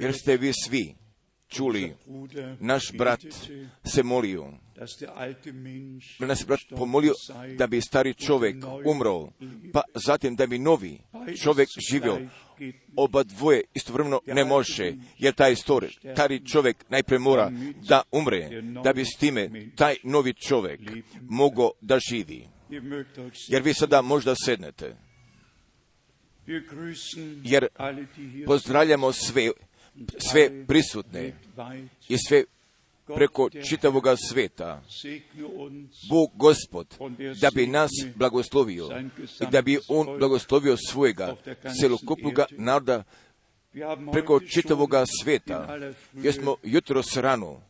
jer ste vi svi čuli, naš brat se molio, nas brat pomolio da bi stari čovjek umro, pa zatim da bi novi čovjek živio. Oba dvoje istovremeno ne može, jer taj stari čovjek najprije mora da umre, da bi s time taj novi čovjek mogao da živi. Jer vi sada možda sednete. Jer pozdravljamo sve, sve prisutne i sve preko čitavoga sveta. Bog gospod, da bi nas blagoslovio i da bi On blagoslovio svojega celokupnoga naroda preko čitavoga sveta, jer smo jutro rano,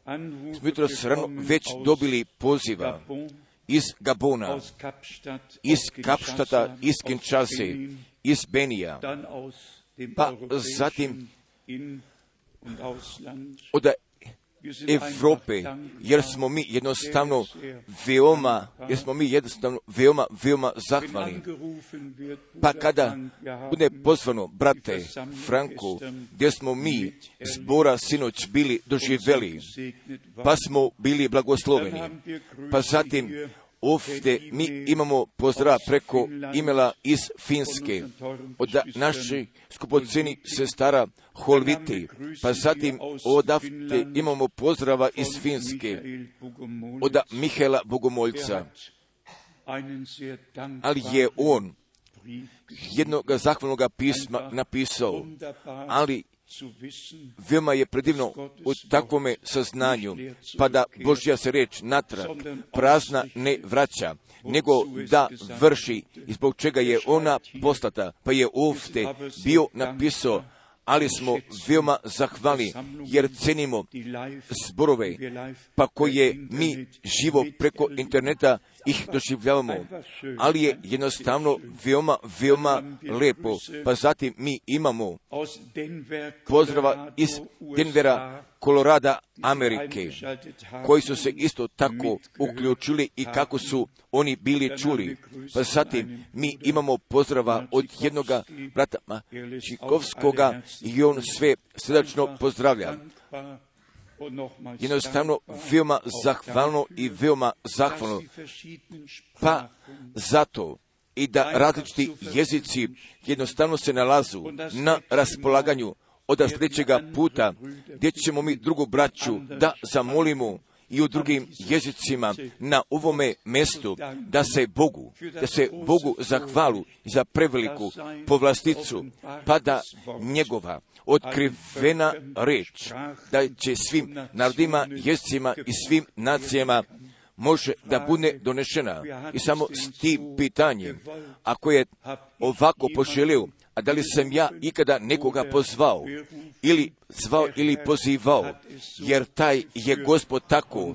smo jutro rano već dobili poziva iz Gabona, iz Kapštata, iz Kinčase, iz Benija, pa zatim od Evrope, jer smo mi jednostavno veoma, jer smo mi jednostavno veoma, veoma zahvalni. Pa kada bude pozvano, brate Franku, gdje smo mi zbora sinoć bili doživeli, pa smo bili blagosloveni, pa zatim Ovdje mi imamo pozdrav preko imela iz Finske. Od naših skupoceni sestara Holviti, pa zatim odavde imamo pozdrava iz Finske. Od Mihela Bogomoljca. Ali je on jednog zahvalnog pisma napisao, ali Veoma je predivno u takvome saznanju, pa da Božja se reč natrag prazna ne vraća, nego da vrši, i zbog čega je ona postata, pa je ovdje bio napisao ali smo veoma zahvalni jer cenimo zborove, pa koje mi živo preko interneta ih doživljavamo, ali je jednostavno veoma, veoma lepo. Pa zatim mi imamo pozdrava iz Denvera, Kolorada, Amerike, koji su se isto tako uključili i kako su oni bili čuli. Pa zatim mi imamo pozdrava od jednoga brata Čikovskoga i on sve srdačno pozdravlja jednostavno veoma zahvalno i veoma zahvalno. Pa zato i da različiti jezici jednostavno se nalazu na raspolaganju od sljedećega puta gdje ćemo mi drugu braću da zamolimo i u drugim jezicima na ovome mjestu da se Bogu, da se Bogu zahvalu za preveliku povlasticu, pa da njegova otkrivena reč, da će svim narodima, jezicima i svim nacijama može da bude donešena. I samo s tim pitanjem, ako je ovako poželio, a da li sam ja ikada nekoga pozvao, ili zvao ili pozivao, jer taj je gospod tako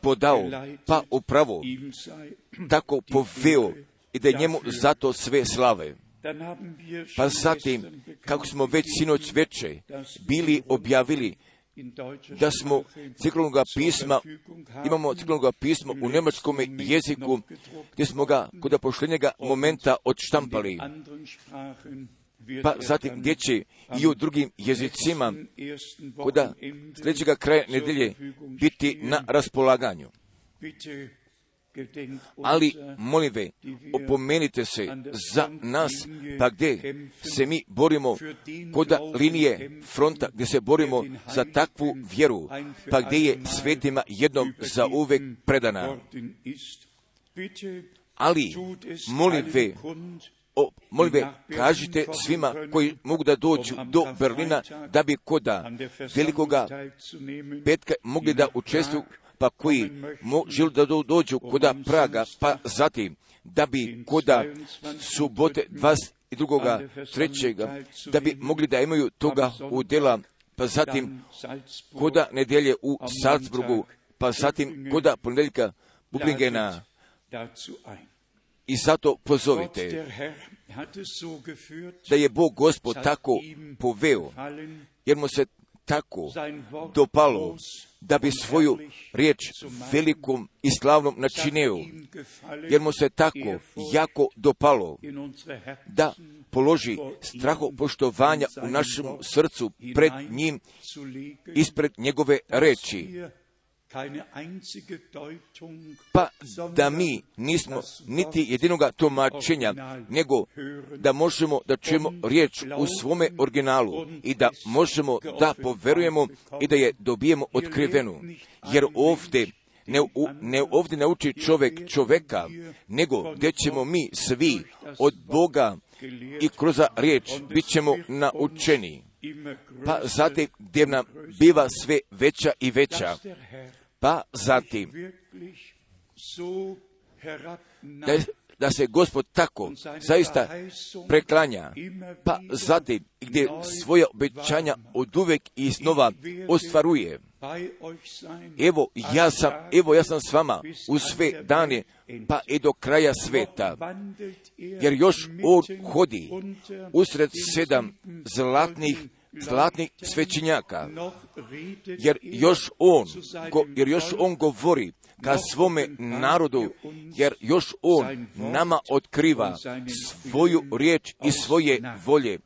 podao, pa upravo tako poveo i da njemu zato sve slave. Pa zatim, kako smo već sinoć veče bili objavili da smo ciklnog pisma, imamo ciklnog pisma u njemačkom jeziku, gdje smo ga kod pošljenjega momenta odštampali. Pa zatim gdje će i u drugim jezicima kod sljedećega kraja nedelje biti na raspolaganju. Ali, molim ve, opomenite se za nas, pa gdje se mi borimo kod linije fronta, gdje se borimo za takvu vjeru, pa gdje je svetima jednom za uvek predana. Ali, molim ve, o, molim ve, kažite svima koji mogu da dođu do Berlina, da bi koda velikoga petka mogli da učestvuju pa koji žele da dođu koda Praga, pa zatim da bi koda subote 22. trećega, da bi mogli da imaju toga udjela, pa zatim koda nedelje u Salzburgu, pa zatim koda ponedjeljka Bublingena. I zato pozovite da je Bog Gospod tako poveo, jer mu se tako dopalo da bi svoju riječ velikom i slavnom načinio, jer mu se tako jako dopalo da položi straho poštovanja u našem srcu pred njim, ispred njegove reči. Pa da mi nismo niti jedinoga tumačenja, nego da možemo da čujemo riječ u svome originalu i da možemo da poverujemo i da je dobijemo otkrivenu. Jer ovdje ne, u, ne ovdje nauči čovjek čoveka, nego gdje ćemo mi svi od Boga i kroz riječ bit ćemo naučeni. Pa zatim gdje nam biva sve veća i veća. Pa zatim da, da se gospod tako zaista preklanja, pa zatim gdje svoje obećanja od uvek i iznova ostvaruje. Evo ja sam, evo ja sam s vama u sve dane, pa i do kraja sveta, jer još on hodi usred sedam zlatnih zlatnih svećenjaka, jer još on, go, jer još on govori ka svome narodu, jer još on nama otkriva svoju riječ i svoje volje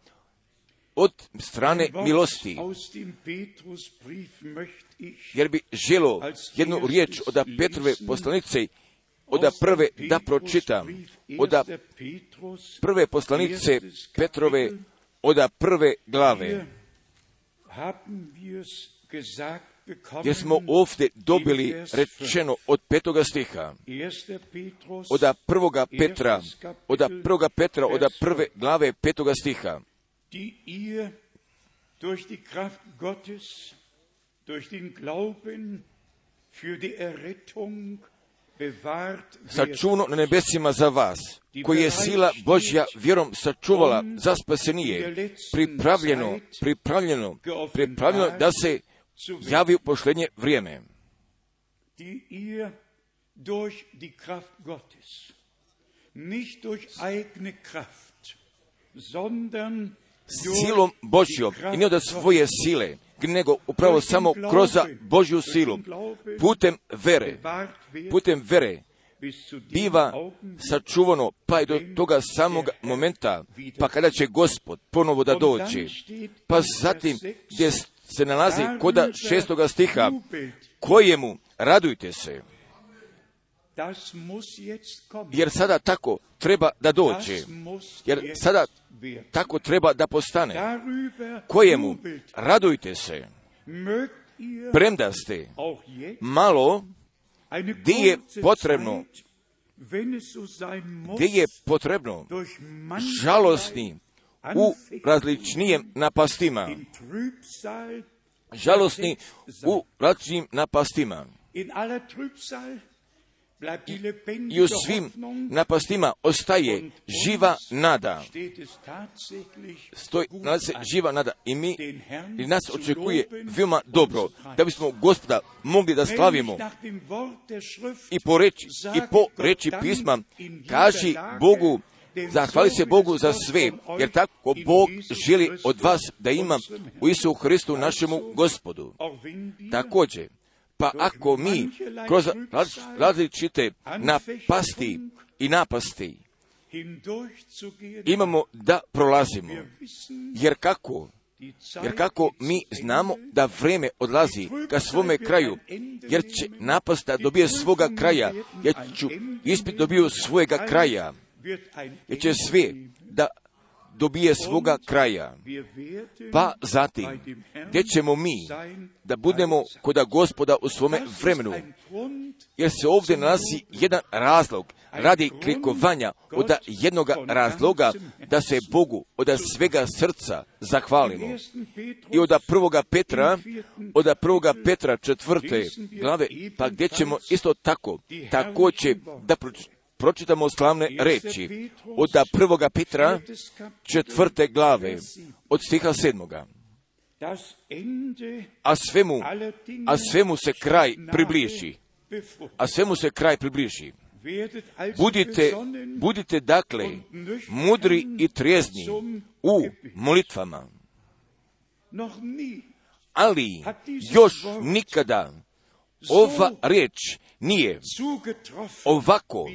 od strane milosti. Jer bi želo jednu riječ od Petrove poslanice, od prve da pročitam, od prve poslanice Petrove, od prve glave. Gdje smo ovdje dobili rečeno od petoga stiha, od prvoga Petra, od prvoga Petra, od prve glave petoga stiha, sačuno na nebesima za vas, koji je sila Božja vjerom sačuvala za spasenije, pripravljeno, pripravljeno, pripravljeno da se javi u pošlednje vrijeme. nicht durch eigene Kraft, sondern silom Božjom i ne od svoje sile, nego upravo samo kroz Božju silu, putem vere, putem vere, biva sačuvano pa i do toga samog momenta, pa kada će gospod ponovo da dođe. Pa zatim gdje se nalazi koda šestoga stiha, kojemu radujte se. Jer sada tako treba da dođe. Jer sada tako treba da postane. Kojemu radujte se. Premda ste malo gdje je potrebno gdje je potrebno žalosni u različnijem napastima. Žalosni u različnim napastima. I u svim napastima ostaje živa nada. Stoj, nalazi se živa nada. I mi i nas očekuje veoma dobro da bismo gospoda mogli da slavimo. i po reći, i po reći pisma kaži Bogu Zahvali se Bogu za sve, jer tako Bog želi od vas da ima u Isu Hristu našemu gospodu. Također, pa ako mi kroz različite napasti i napasti imamo da prolazimo, jer kako? Jer kako mi znamo da vreme odlazi ka svome kraju, jer će napast da dobije svoga kraja, jer ću ispit dobiju svojega kraja, jer će sve da dobije svoga kraja. Pa zatim, gdje ćemo mi da budemo koda gospoda u svome vremenu, jer se ovdje nalazi jedan razlog radi klikovanja od jednog razloga da se Bogu od svega srca zahvalimo. I od prvoga Petra, od prvoga Petra četvrte glave, pa gdje ćemo isto tako, također da pročitamo slavne reči od prvoga Petra četvrte glave od stiha sedmoga. A svemu, a svemu se kraj približi. A svemu se kraj približi. Budite, budite dakle mudri i trijezni u molitvama. ali još nikada ova riječ nije ovako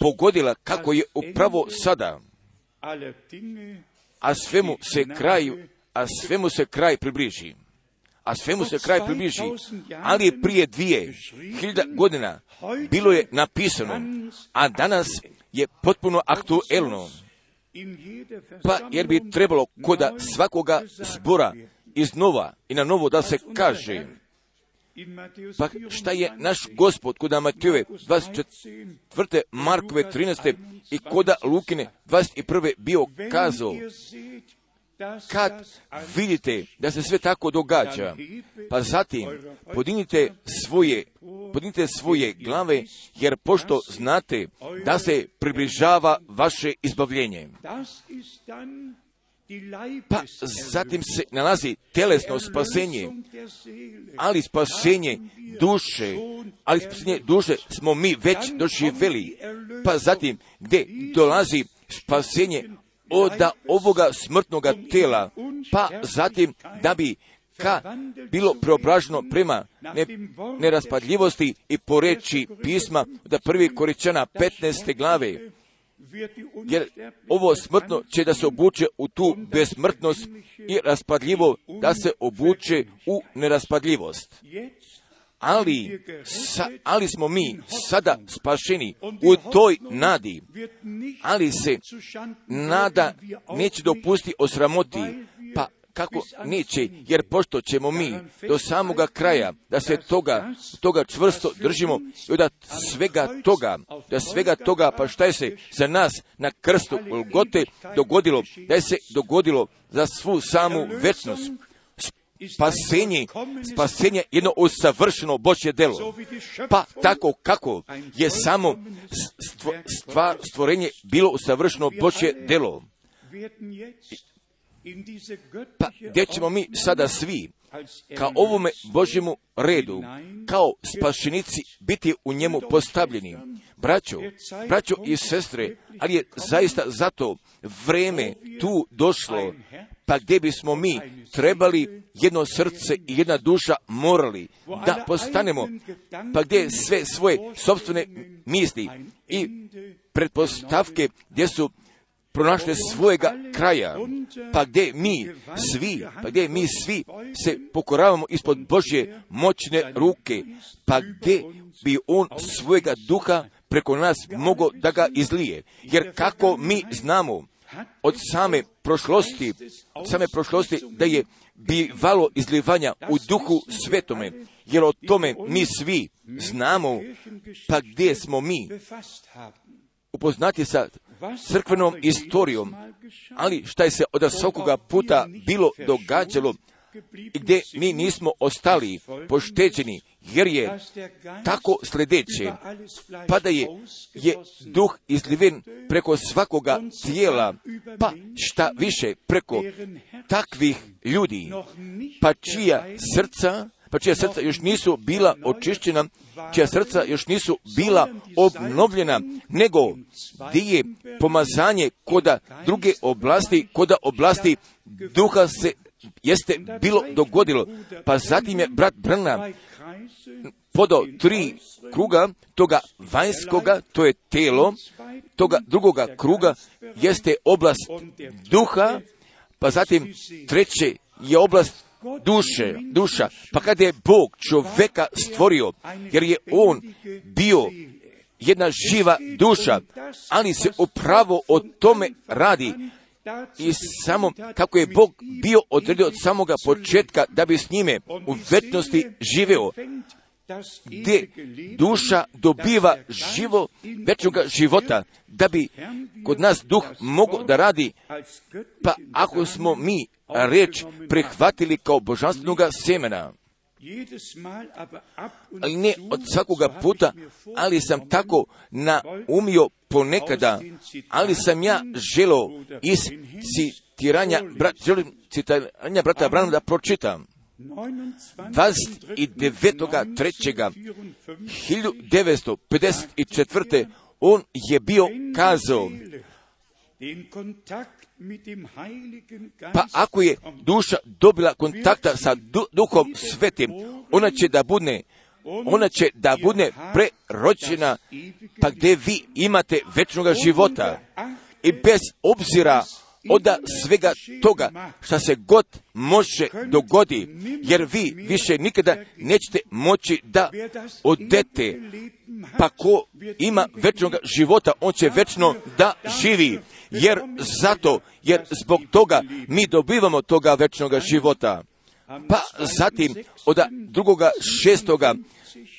pogodila kako je upravo sada, a svemu se kraju, a svemu se kraj približi. A svemu se kraj približi, ali je prije dvije hiljada godina bilo je napisano, a danas je potpuno aktuelno. Pa jer bi trebalo koda svakoga zbora iznova i na novo da se kaže, pa šta je naš gospod koda Matijove 24. Markove 13. i koda Lukine 21. bio kazao, kad vidite da se sve tako događa, pa zatim podinite svoje, podinite svoje glave, jer pošto znate da se približava vaše izbavljenje. Pa zatim se nalazi telesno spasenje, ali spasenje duše, ali spasenje duše smo mi već doživjeli. Pa zatim gdje dolazi spasenje od ovoga smrtnoga tela, pa zatim da bi ka bilo preobraženo prema ne, neraspadljivosti i poreći pisma da prvi koričana 15. glave, jer ovo smrtno će da se obuče u tu besmrtnost i raspadljivo da se obuče u neraspadljivost. Ali, sa, ali smo mi sada spašeni u toj nadi, ali se nada neće dopustiti osramoti, kako neće, jer pošto ćemo mi do samoga kraja, da se toga, toga čvrsto držimo i da svega toga, da svega toga, pa šta je se za nas na krstu Golgote dogodilo, da je se dogodilo za svu samu večnost, spasenje, spasenje jedno usavršeno Božje delo. Pa tako kako je samo stvar, stvorenje bilo usavršeno Božje delo. Pa gdje ćemo mi sada svi kao ovome Božjemu redu, kao spašenici biti u njemu postavljeni. Braćo, braćo i sestre, ali je zaista zato vreme tu došlo, pa gdje bismo mi trebali jedno srce i jedna duša morali da postanemo, pa gdje sve svoje sobstvene misli i pretpostavke gdje su pronašli svojega kraja, pa gdje mi svi, pa gdje mi svi se pokoravamo ispod Božje moćne ruke, pa gdje bi on svojega duha preko nas mogao da ga izlije. Jer kako mi znamo od same prošlosti, same prošlosti da je bivalo izlivanja u duhu svetome, jer o tome mi svi znamo, pa gdje smo mi? Upoznati sa crkvenom istorijom, ali šta je se od svakoga puta bilo događalo gdje mi nismo ostali pošteđeni, jer je tako sljedeće, pa da je, je duh izliven preko svakoga tijela, pa šta više preko takvih ljudi, pa čija srca pa čija srca još nisu bila očišćena, čija srca još nisu bila obnovljena, nego gdje je pomazanje koda druge oblasti, koda oblasti duha se jeste bilo dogodilo. Pa zatim je brat Brna podao tri kruga toga vanjskoga, to je telo, toga drugoga kruga jeste oblast duha, pa zatim treće je oblast duše, duša. Pa kada je Bog čoveka stvorio, jer je on bio jedna živa duša, ali se upravo o tome radi. I samo kako je Bog bio odredio od samoga početka da bi s njime u vetnosti živeo, gdje duša dobiva živo večnoga života, da bi kod nas duh mogao da radi, pa ako smo mi reč prihvatili kao božanstvenoga semena, ali ne od svakoga puta, ali sam tako naumio ponekada, ali sam ja želo iz citiranja, brat, želim citiranja brata Abrahama da pročitam. 29.3.1954. on je bio kazao Pa ako je duša dobila kontakta sa du- duhom svetim, ona će da bude ona će da bude prerođena, pa gdje vi imate večnog života i bez obzira od svega toga šta se god može dogodi, jer vi više nikada nećete moći da odete, pa ko ima večnog života, on će večno da živi, jer zato, jer zbog toga mi dobivamo toga večnog života. Pa zatim od drugoga šestoga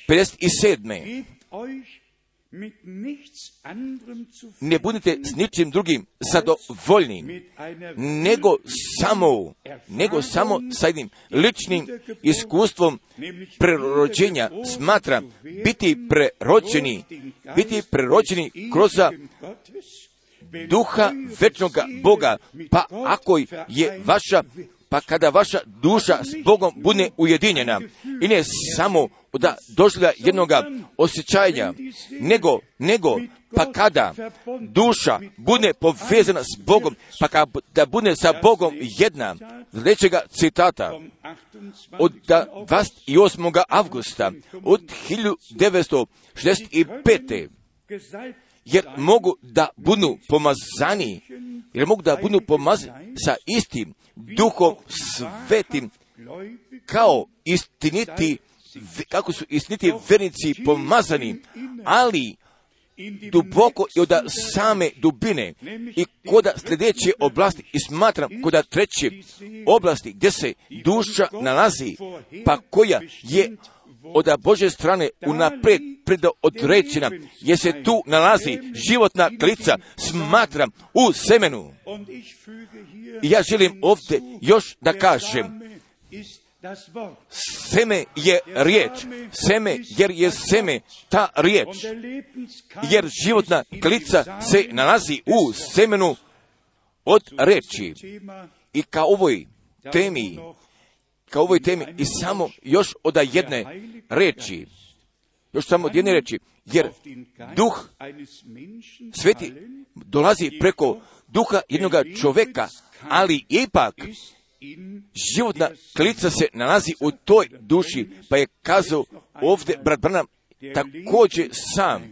57. Ne budite s ničim drugim zadovoljni, nego samo, nego samo sa jednim ličnim iskustvom prerođenja. Smatra biti prerođeni, biti prerođeni kroz duha večnog Boga, pa ako je vaša, pa kada vaša duša s Bogom bude ujedinjena i ne samo da doživlja jednoga osjećanja, nego, nego, pa kada duša bude povezana s Bogom, pa kada bude sa Bogom jedna, sljedećega citata, vom 28. od 28. avgusta od 1965 gesalbt jer mogu da budu pomazani, jer mogu da budu pomazani sa istim duhom svetim, kao istiniti, kako su istiniti vernici pomazani, ali duboko i od same dubine. I kod sljedeće oblasti i smatram kod treće oblasti gdje se duša nalazi, pa koja je od Bože strane unapred predodređena, jer se tu nalazi životna klica, smatram u semenu. I ja želim ovdje još da kažem, seme je riječ, seme jer je seme ta riječ. Jer životna klica se nalazi u semenu od reči. I ka ovoj temi, ka ovoj temi i samo još od jedne reči, još samo od jedne reči, jer duh sveti dolazi preko duha jednog čoveka, ali ipak životna klica se nalazi u toj duši, pa je kazao ovdje brat Branham također sam,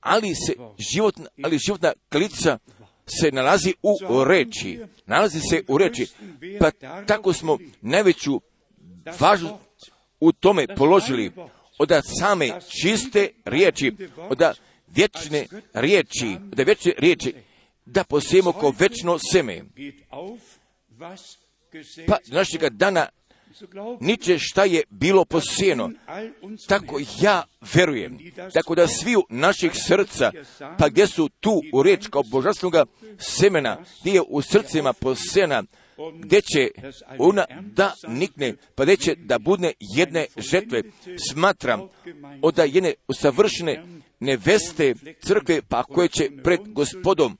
ali se životna, ali životna klica se nalazi u reči. Nalazi se u reči. Pa tako smo najveću važnost u tome položili od same čiste riječi, od vječne riječi, od vječne riječi, da posijemo kao večno seme. Pa našega dana niče šta je bilo posijeno. Tako ja verujem, tako da svi u naših srca, pa gdje su tu u riječ kao božanstvenoga semena, gdje je u srcima posijena, gdje će ona da nikne, pa gdje će da bude jedne žetve, smatram, od jedne usavršene neveste crkve, pa koje će pred gospodom,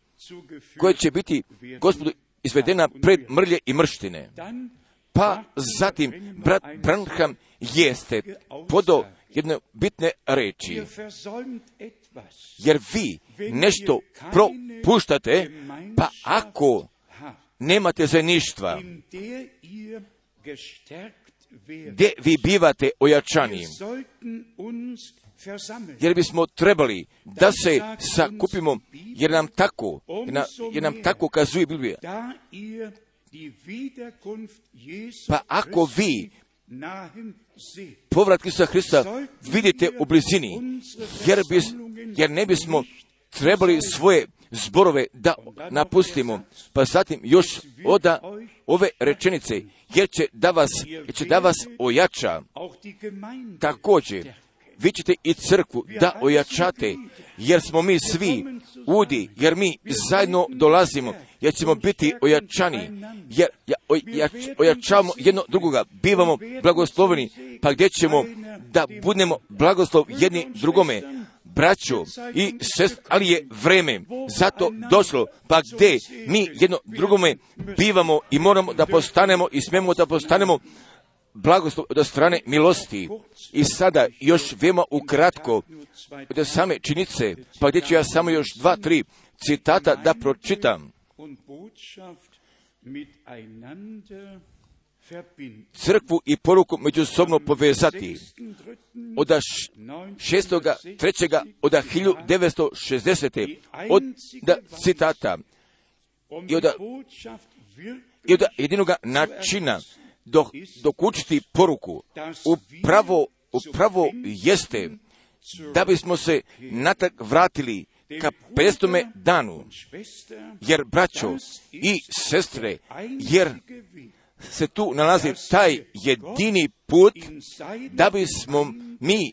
koje će biti gospodu izvedena pred mrlje i mrštine. Pa zatim, brat Branham jeste podo jedne bitne reči, jer vi nešto propuštate, pa ako nemate zajedništva, gdje vi bivate ojačani, jer bismo trebali da se sakupimo, jer nam tako, jer nam, jer nam tako kazuje Biblija. Pa ako vi povrat Isusa Hrista vidite u blizini, jer, bis, jer ne bismo trebali svoje zborove da napustimo. Pa zatim još oda ove rečenice, jer će da vas, će da vas ojača. Također, vi ćete i crkvu da ojačate, jer smo mi svi udi, jer mi zajedno dolazimo, jer ćemo biti ojačani, jer ja- ojač- ojačavamo jedno drugoga, bivamo blagosloveni, pa gdje ćemo da budemo blagoslov jedni drugome, braćo i sest, ali je vreme zato došlo, pa gdje mi jedno drugome bivamo i moramo da postanemo i smemo da postanemo blagoslov od strane milosti. I sada još veoma ukratko od same činice, pa gdje ću ja samo još dva, tri citata da pročitam. crkvu i poruku međusobno povezati. Od 6.3. od 1960. od da citata i od, i od načina dok učiti poruku upravo, upravo jeste da bismo se natak vratili ka pestome danu, jer braćo i sestre, jer se tu nalazi taj jedini put da bismo mi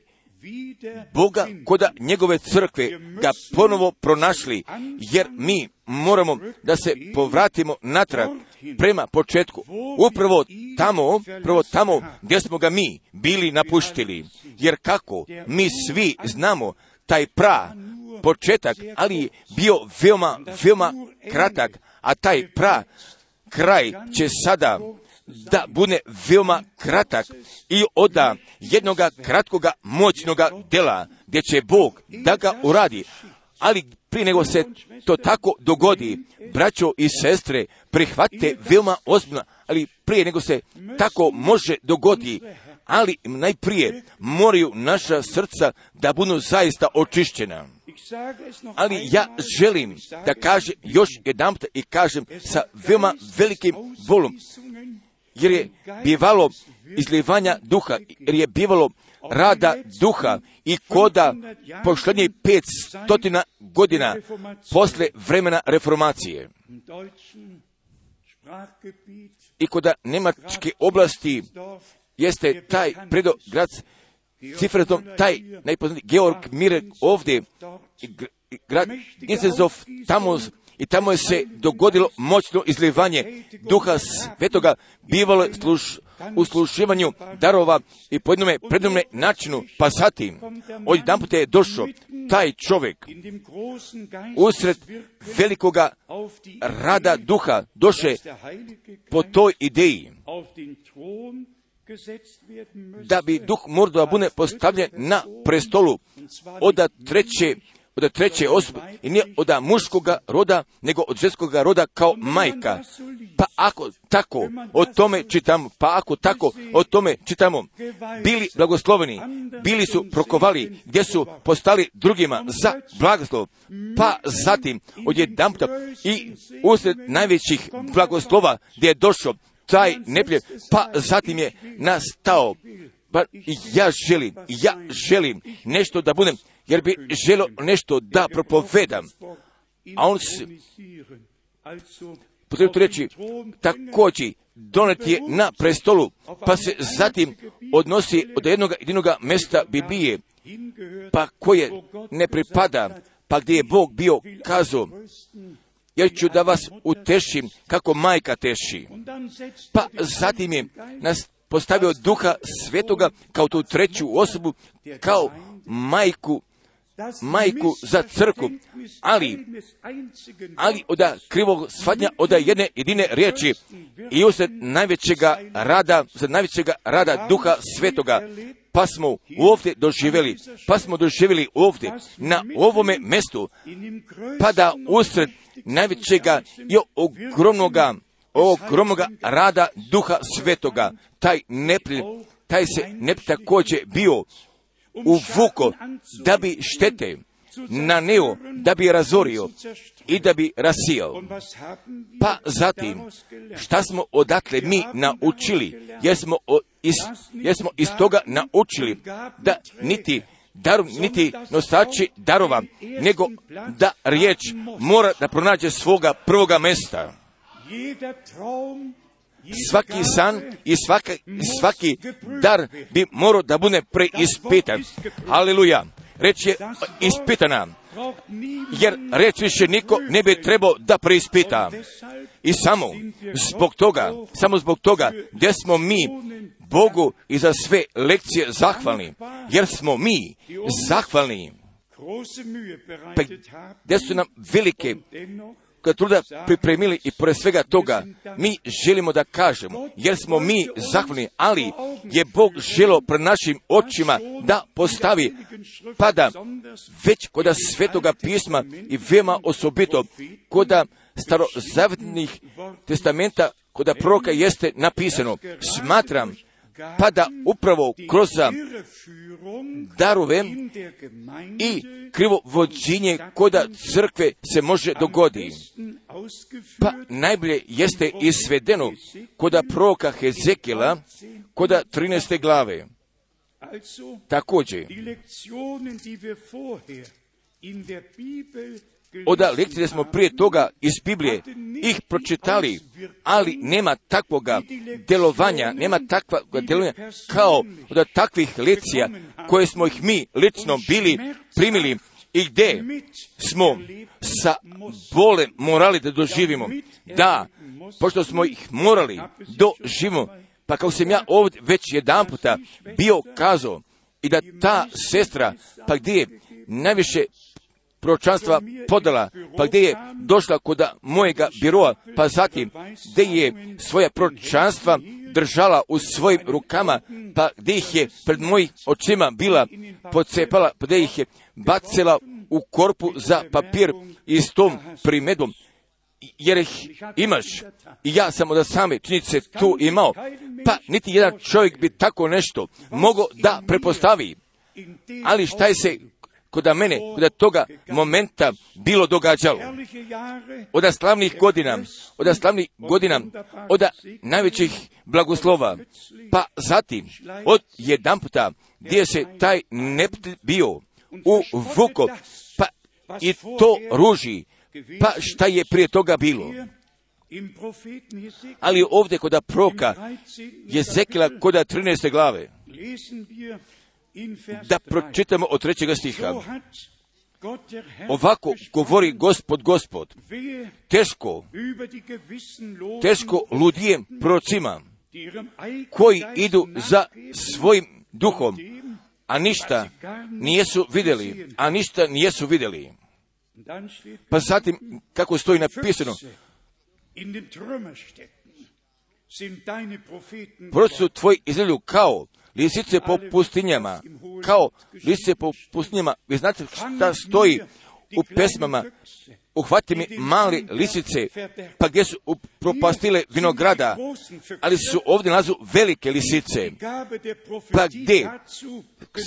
Boga koda njegove crkve ga ponovo pronašli, jer mi moramo da se povratimo natrag prema početku. Upravo tamo, prvo tamo gdje smo ga mi bili napuštili. Jer kako mi svi znamo taj pra početak, ali bio veoma, veoma kratak, a taj pra kraj će sada da bude veoma kratak i oda jednoga kratkoga moćnoga dela gdje će Bog da ga uradi. Ali prije nego se to tako dogodi, braćo i sestre, prihvatite veoma ozbiljno, ali prije nego se tako može dogodi, ali najprije moraju naša srca da budu zaista očišćena. Ali ja želim da kažem još jedan i kažem sa veoma velikim bolom, jer je bivalo izlivanja duha, jer je bivalo rada duha i koda posljednjih pet stotina godina posle vremena reformacije. I koda nemačke oblasti jeste taj predograd cifretom, taj najpoznatiji Georg Mirek ovdje, grad Nicezov, tamo, i tamo je se dogodilo moćno izlivanje duha svetoga, bivalo sluš, u slušivanju darova i po jednome prednome načinu, pa zatim, od jedan je došao taj čovjek usred velikoga rada duha, Heilige po toj ideji, da bi duh morao da bude postavljen na prestolu od treće od treće osobe i nije od muškoga roda, nego od ženskoga roda kao majka. Pa ako tako o tome čitamo, pa ako tako o tome čitamo, bili blagosloveni, bili su prokovali gdje su postali drugima za blagoslov, pa zatim odjedan i usred najvećih blagoslova gdje je došao taj neprijed, pa zatim je nastao. Pa ja želim, ja želim nešto da budem, jer bi želio nešto da propovedam. A on se, potrebno to reći, također donet je na prestolu, pa se zatim odnosi od jednog jedinoga mesta Biblije, pa koje ne pripada, pa gdje je Bog bio kazao, jer ću da vas utešim kako majka teši. Pa zatim je nas postavio duha svetoga kao tu treću osobu, kao majku, majku za crku, ali, ali od krivog shvatnja od jedne jedine riječi. I usred najvećega rada, za najvećega rada duha svetoga, pa smo ovdje doživjeli, pa smo doživjeli ovdje, na ovome mjestu, pa da usred najvećega i ogromnoga, ogromnoga rada duha svetoga, taj neprijed, taj se ne također bio uvuko da bi štete naneo, da bi razorio i da bi rasijao. Pa zatim, šta smo odatle mi naučili? Jesmo, o, iz, jesmo iz toga naučili da niti daru, niti nosači darova, nego da riječ mora da pronađe svoga prvoga mesta. Svaki san i svaki, svaki dar bi morao da bude preispitan. Aleluja. Reč je ispitana. Jer reč više niko ne bi trebao da preispita. I samo zbog toga, samo zbog toga, gdje smo mi Bogu i za sve lekcije zahvalni, jer smo mi zahvalni, pa gdje su nam velike truda pripremili i pored svega toga, mi želimo da kažemo, jer smo mi zahvalni, ali je Bog želo pred našim očima da postavi, pa da već koda svetoga pisma i veoma osobito koda starozavetnih testamenta koda proroka jeste napisano. Smatram pa da upravo kroz darove i krivo vođenje koda crkve se može dogodi. Pa najbolje jeste isvedeno koda proroka Hezekila koda 13. glave. Također, Oda lekcije smo prije toga iz Biblije ih pročitali, ali nema takvoga djelovanja, nema takvoga djelovanja kao od takvih lekcija koje smo ih mi lično bili primili i gdje smo sa bolem morali da doživimo. Da, pošto smo ih morali doživimo, pa kao sam ja ovdje već jedan puta bio kazao i da ta sestra, pa gdje je najviše proročanstva podala, pa gdje je došla kod mojega biroa, pa zatim gdje je svoja proročanstva držala u svojim rukama, pa gdje ih je pred mojih očima bila pocepala, pa gdje ih je bacila u korpu za papir i s tom primedom, jer ih imaš. I ja sam od same činjenice tu imao. Pa niti jedan čovjek bi tako nešto mogao da prepostavi. Ali šta je se kod mene, kod toga momenta bilo događalo. Od slavnih godina, od slavnih godina, od najvećih blagoslova, pa zatim od jedan puta gdje se taj nept bio u vuko, pa i to ruži, pa šta je prije toga bilo. Ali ovdje kod proka je Zekila kod 13. glave da pročitamo od trećega stiha. Ovako govori gospod gospod, teško, teško ludijem prorocima, koji idu za svojim duhom, a ništa nijesu vidjeli, a ništa nijesu vidjeli. Pa zatim, kako stoji napisano, su tvoji izgledaju kao lisice po pustinjama, kao lisice po pustinjama. Vi znate šta stoji u pesmama, uhvati mi mali lisice, pa gdje su propastile vinograda, ali su ovdje nazu velike lisice, pa gdje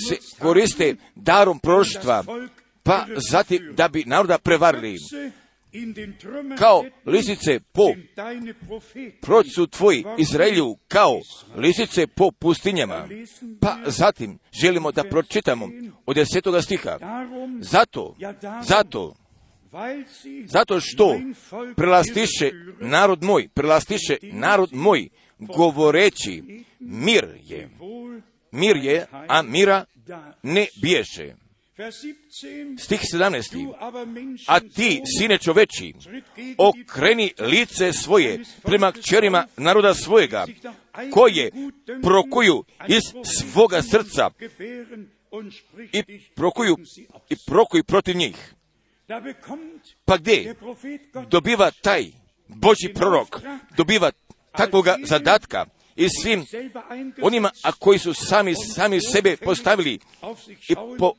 se koriste darom proštva, pa zatim da bi naroda prevarili kao lisice po proću tvoji Izraelju, kao lisice po pustinjama. Pa zatim želimo da pročitamo od desetoga stiha. Zato, zato, zato što prelastiše narod moj, prelastiše narod moj, govoreći mir je, mir je, a mira ne biješe. Stih 17. A ti, sine čoveči, okreni lice svoje prema kćerima naroda svojega, koje prokuju iz svoga srca i prokuju, i prokuju protiv njih. Pa gdje dobiva taj Boži prorok, dobiva takvoga zadatka i svim onima a koji su sami, sami sebe postavili i po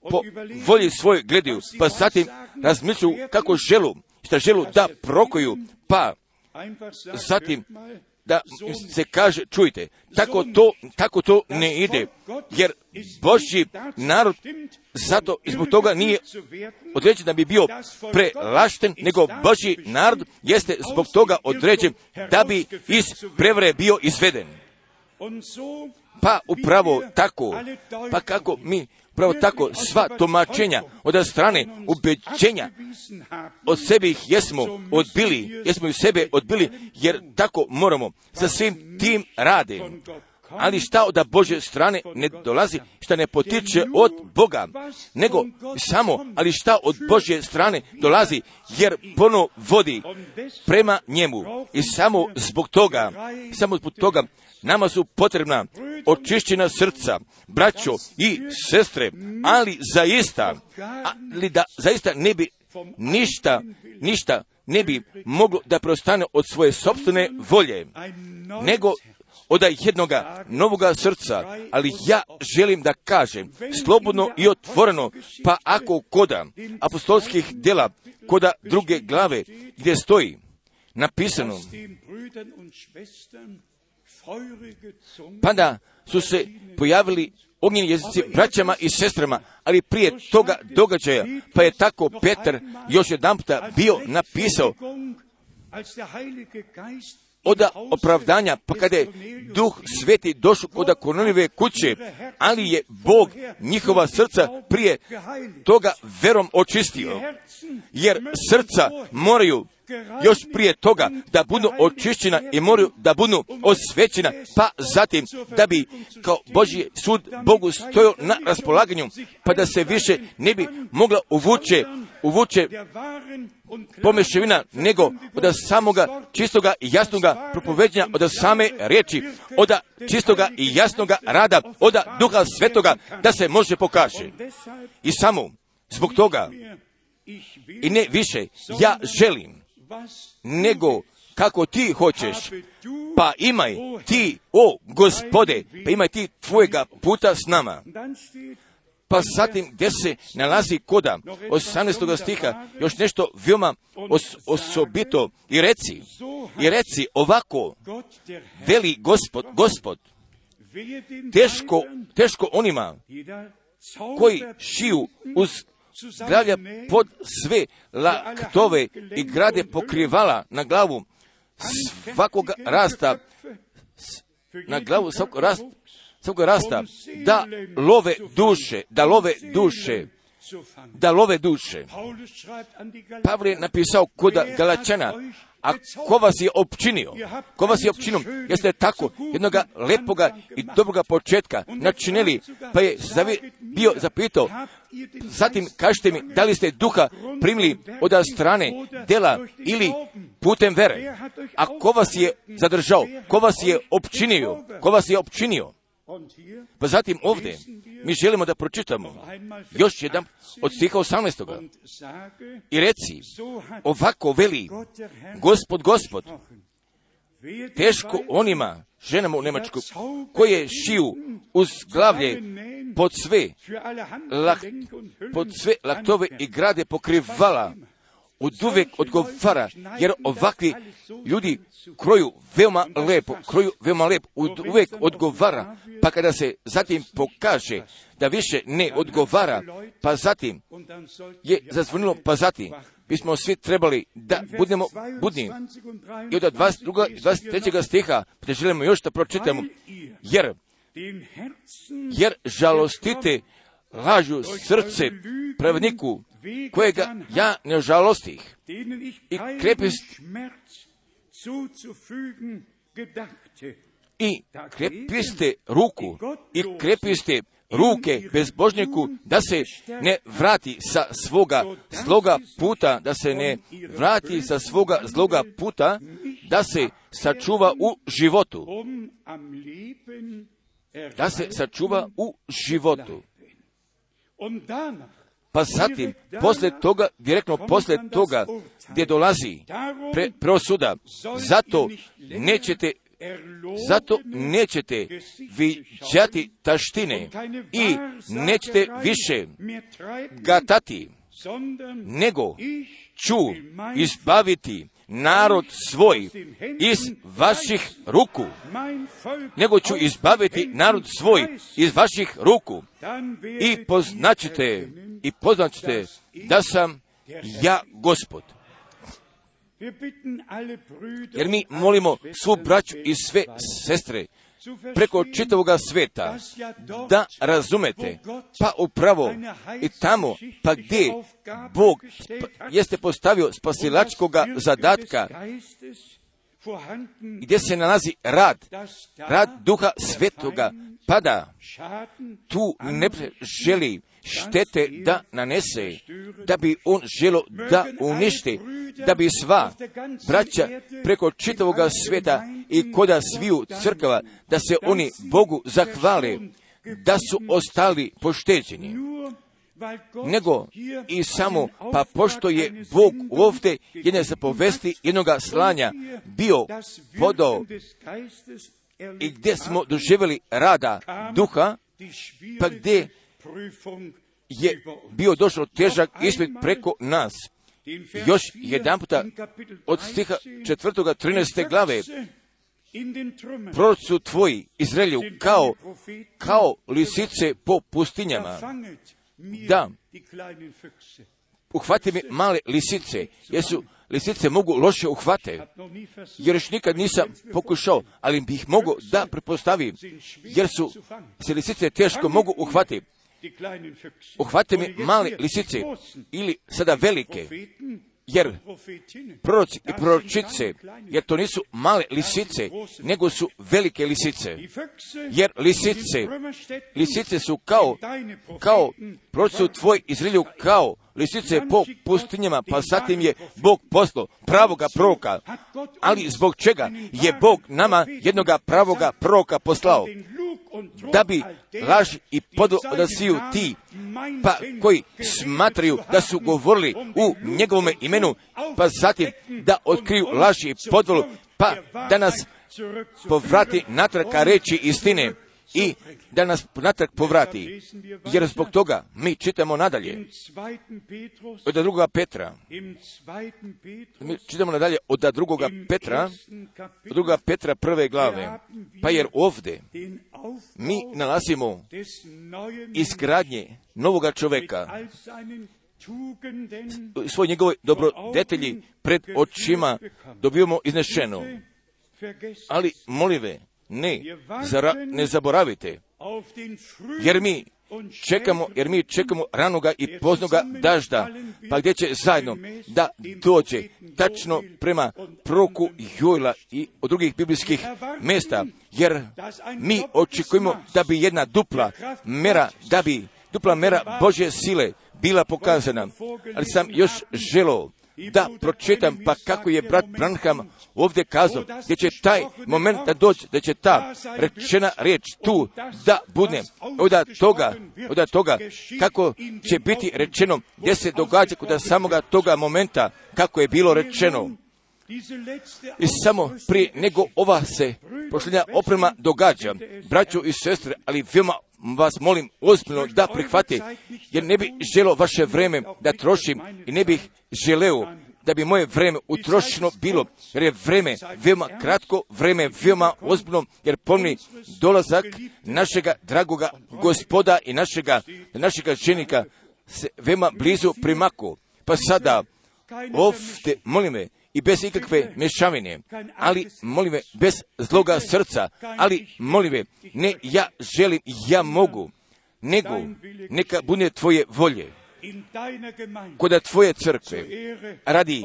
po volji svoj gledaju, pa zatim razmišljaju kako želu, šta želu da prokoju, pa zatim da se kaže, čujte, tako to, tako to ne ide, jer Božji narod zato zbog toga nije određen da bi bio prelašten, nego Božji narod jeste zbog toga određen da bi iz prevare bio izveden. Pa upravo tako, pa kako mi Pravo tako sva tumačenja od strane ubeđenja od sebe ih jesmo odbili, jesmo i sebe odbili, jer tako moramo sa svim tim rade. Ali šta od Bože strane ne dolazi, šta ne potiče od Boga, nego samo, ali šta od Bože strane dolazi, jer pono vodi prema njemu. I samo zbog toga, samo zbog toga Nama su potrebna očišćena srca, braćo i sestre, ali zaista, ali da zaista ne bi ništa, ništa ne bi moglo da prostane od svoje sobstvene volje, nego od jednoga novoga srca, ali ja želim da kažem slobodno i otvoreno, pa ako koda apostolskih djela, koda druge glave, gdje stoji napisano, pa da su se pojavili ognjeni jezici braćama i sestrama, ali prije toga događaja, pa je tako Petar još jedan puta bio napisao od opravdanja, pa kada je duh sveti došao od Kornelijeve kuće, ali je Bog njihova srca prije toga verom očistio. Jer srca moraju još prije toga da budu očišćena i moraju da budu osvećena, pa zatim da bi kao Božji sud Bogu stojao na raspolaganju, pa da se više ne bi mogla uvuče, uvuče pomeševina, nego od samoga čistoga i jasnoga propoveđenja, od same riječi, od čistoga i jasnoga rada, od duha svetoga, da se može pokaže. I samo zbog toga, i ne više, ja želim, nego kako ti hoćeš, pa imaj ti, o gospode, pa imaj ti tvojega puta s nama. Pa zatim gdje se nalazi koda? 18. stiha. Još nešto veoma os, osobito. i reci, i reci ovako, veli gospod, gospod, teško, teško onima koji šiju uz glavlja pod sve laktove i grade pokrivala na glavu svakog rasta, na glavu svakog rasta, svakog rasta, da love duše, da love duše, da love duše. Pavle je napisao kod Galačana, a ko vas je opčinio? Ko vas je opčinio? Jeste tako jednoga lepoga i dobroga početka načinili, pa je zavi, bio zapitao, zatim kažete mi, da li ste duha primili od strane dela ili putem vere? A ko vas je zadržao? Ko vas je opčinio? Ko vas je opčinio? Pa zatim ovdje mi želimo da pročitamo još jedan od stiha 18. I reci, ovako veli, gospod, gospod, teško onima, ženama u Nemačku, koje šiju uz glavlje pod sve, lak, pod sve laktove i grade pokrivala, od uvijek odgovara, jer ovakvi ljudi kroju veoma lepo, kroju veoma lepo, od uvijek odgovara, pa kada se zatim pokaže da više ne odgovara, pa zatim je zazvonilo, pa zatim bismo svi trebali da budemo budni. I od 22. 23. stiha, te želimo još da pročitamo, jer, jer žalostite lažu srce pravedniku, kojega ja ne žalostih i krepist i krepiste ruku i krepiste ruke bezbožniku da se ne vrati sa svoga zloga puta, da se ne vrati sa svoga zloga puta, da se sačuva u životu. Da se sačuva u životu. Pa zatim, posle toga, direktno posle toga, gdje dolazi pre, preosuda, zato nećete zato nećete viđati taštine i nećete više gatati, nego ću izbaviti narod svoj iz vaših ruku, nego ću izbaviti narod svoj iz vaših ruku i poznaćete, i poznaćete da sam ja gospod. Jer mi molimo svu braću i sve sestre preko čitavoga sveta da razumete, pa upravo i tamo, pa gdje Bog jeste postavio spasilačkoga zadatka, gdje se nalazi rad, rad duha svetoga, pada tu ne želi štete da nanese, da bi on želo da uništi, da bi sva braća preko čitavoga sveta i koda sviju crkava, da se oni Bogu zahvale, da su ostali pošteđeni. nego i samo, pa pošto je Bog ovdje jedne zapovesti jednoga slanja bio podao i gdje smo doživjeli rada duha, pa gdje je bio došao težak ispit preko nas. Još jedan puta od stiha četvrtoga 13. glave proroci tvoji Izraelju kao, kao lisice po pustinjama. Da, uhvati mi male lisice, jer su lisice mogu loše uhvate, jer još nikad nisam pokušao, ali bih mogu da prepostavim, jer su se lisice teško mogu uhvati. Uhvate mi male lisice ili sada velike, jer proroci i proročice, jer to nisu male lisice, nego su velike lisice. Jer lisice, lisice su kao, kao proroci tvoj Izraelju kao lisice po pustinjama, pa zatim je Bog poslao pravoga proroka. Ali zbog čega je Bog nama jednoga pravoga proroka poslao? da bi laž i podo odasiju ti, pa koji smatraju da su govorili u njegovome imenu, pa zatim da otkriju laž i podvolu, pa da nas povrati natrag ka reći istine i da nas natrag povrati. Jer zbog toga mi čitamo nadalje od drugoga Petra. Mi čitamo nadalje od drugoga Petra, od drugoga Petra prve glave. Pa jer ovdje mi nalazimo izgradnje novoga čoveka, svoj njegove dobrodetelji pred očima dobijemo iznešeno. Ali molive, ne, zara, ne zaboravite, jer mi čekamo, jer mi čekamo ranoga i poznoga dažda, pa gdje će zajedno da dođe tačno prema proku Jojla i od drugih biblijskih mjesta, jer mi očekujemo da bi jedna dupla mera, da bi dupla mera Božje sile bila pokazana, ali sam još želio da pročitam pa kako je brat Branham ovdje kazao, gdje će taj moment da dođe, da će ta rečena riječ tu da bude od toga, od toga kako će biti rečeno, gdje se događa kod samoga toga momenta kako je bilo rečeno. I samo prije nego ova se posljednja oprema događa, braćo i sestre, ali veoma vas molim ozbiljno da prihvati, jer ne bih želio vaše vreme da trošim i ne bih želeo da bi moje vreme utrošeno bilo, jer je vreme veoma kratko, vreme veoma ozbiljno, jer pomni dolazak našega dragoga gospoda i našega, našega ženika se veoma blizu primaku. Pa sada, ovdje, molim me, i bez ikakve mješavine, ali molim bez zloga srca, ali molim ne ja želim, ja mogu, nego neka bude tvoje volje. Kod tvoje crkve, radi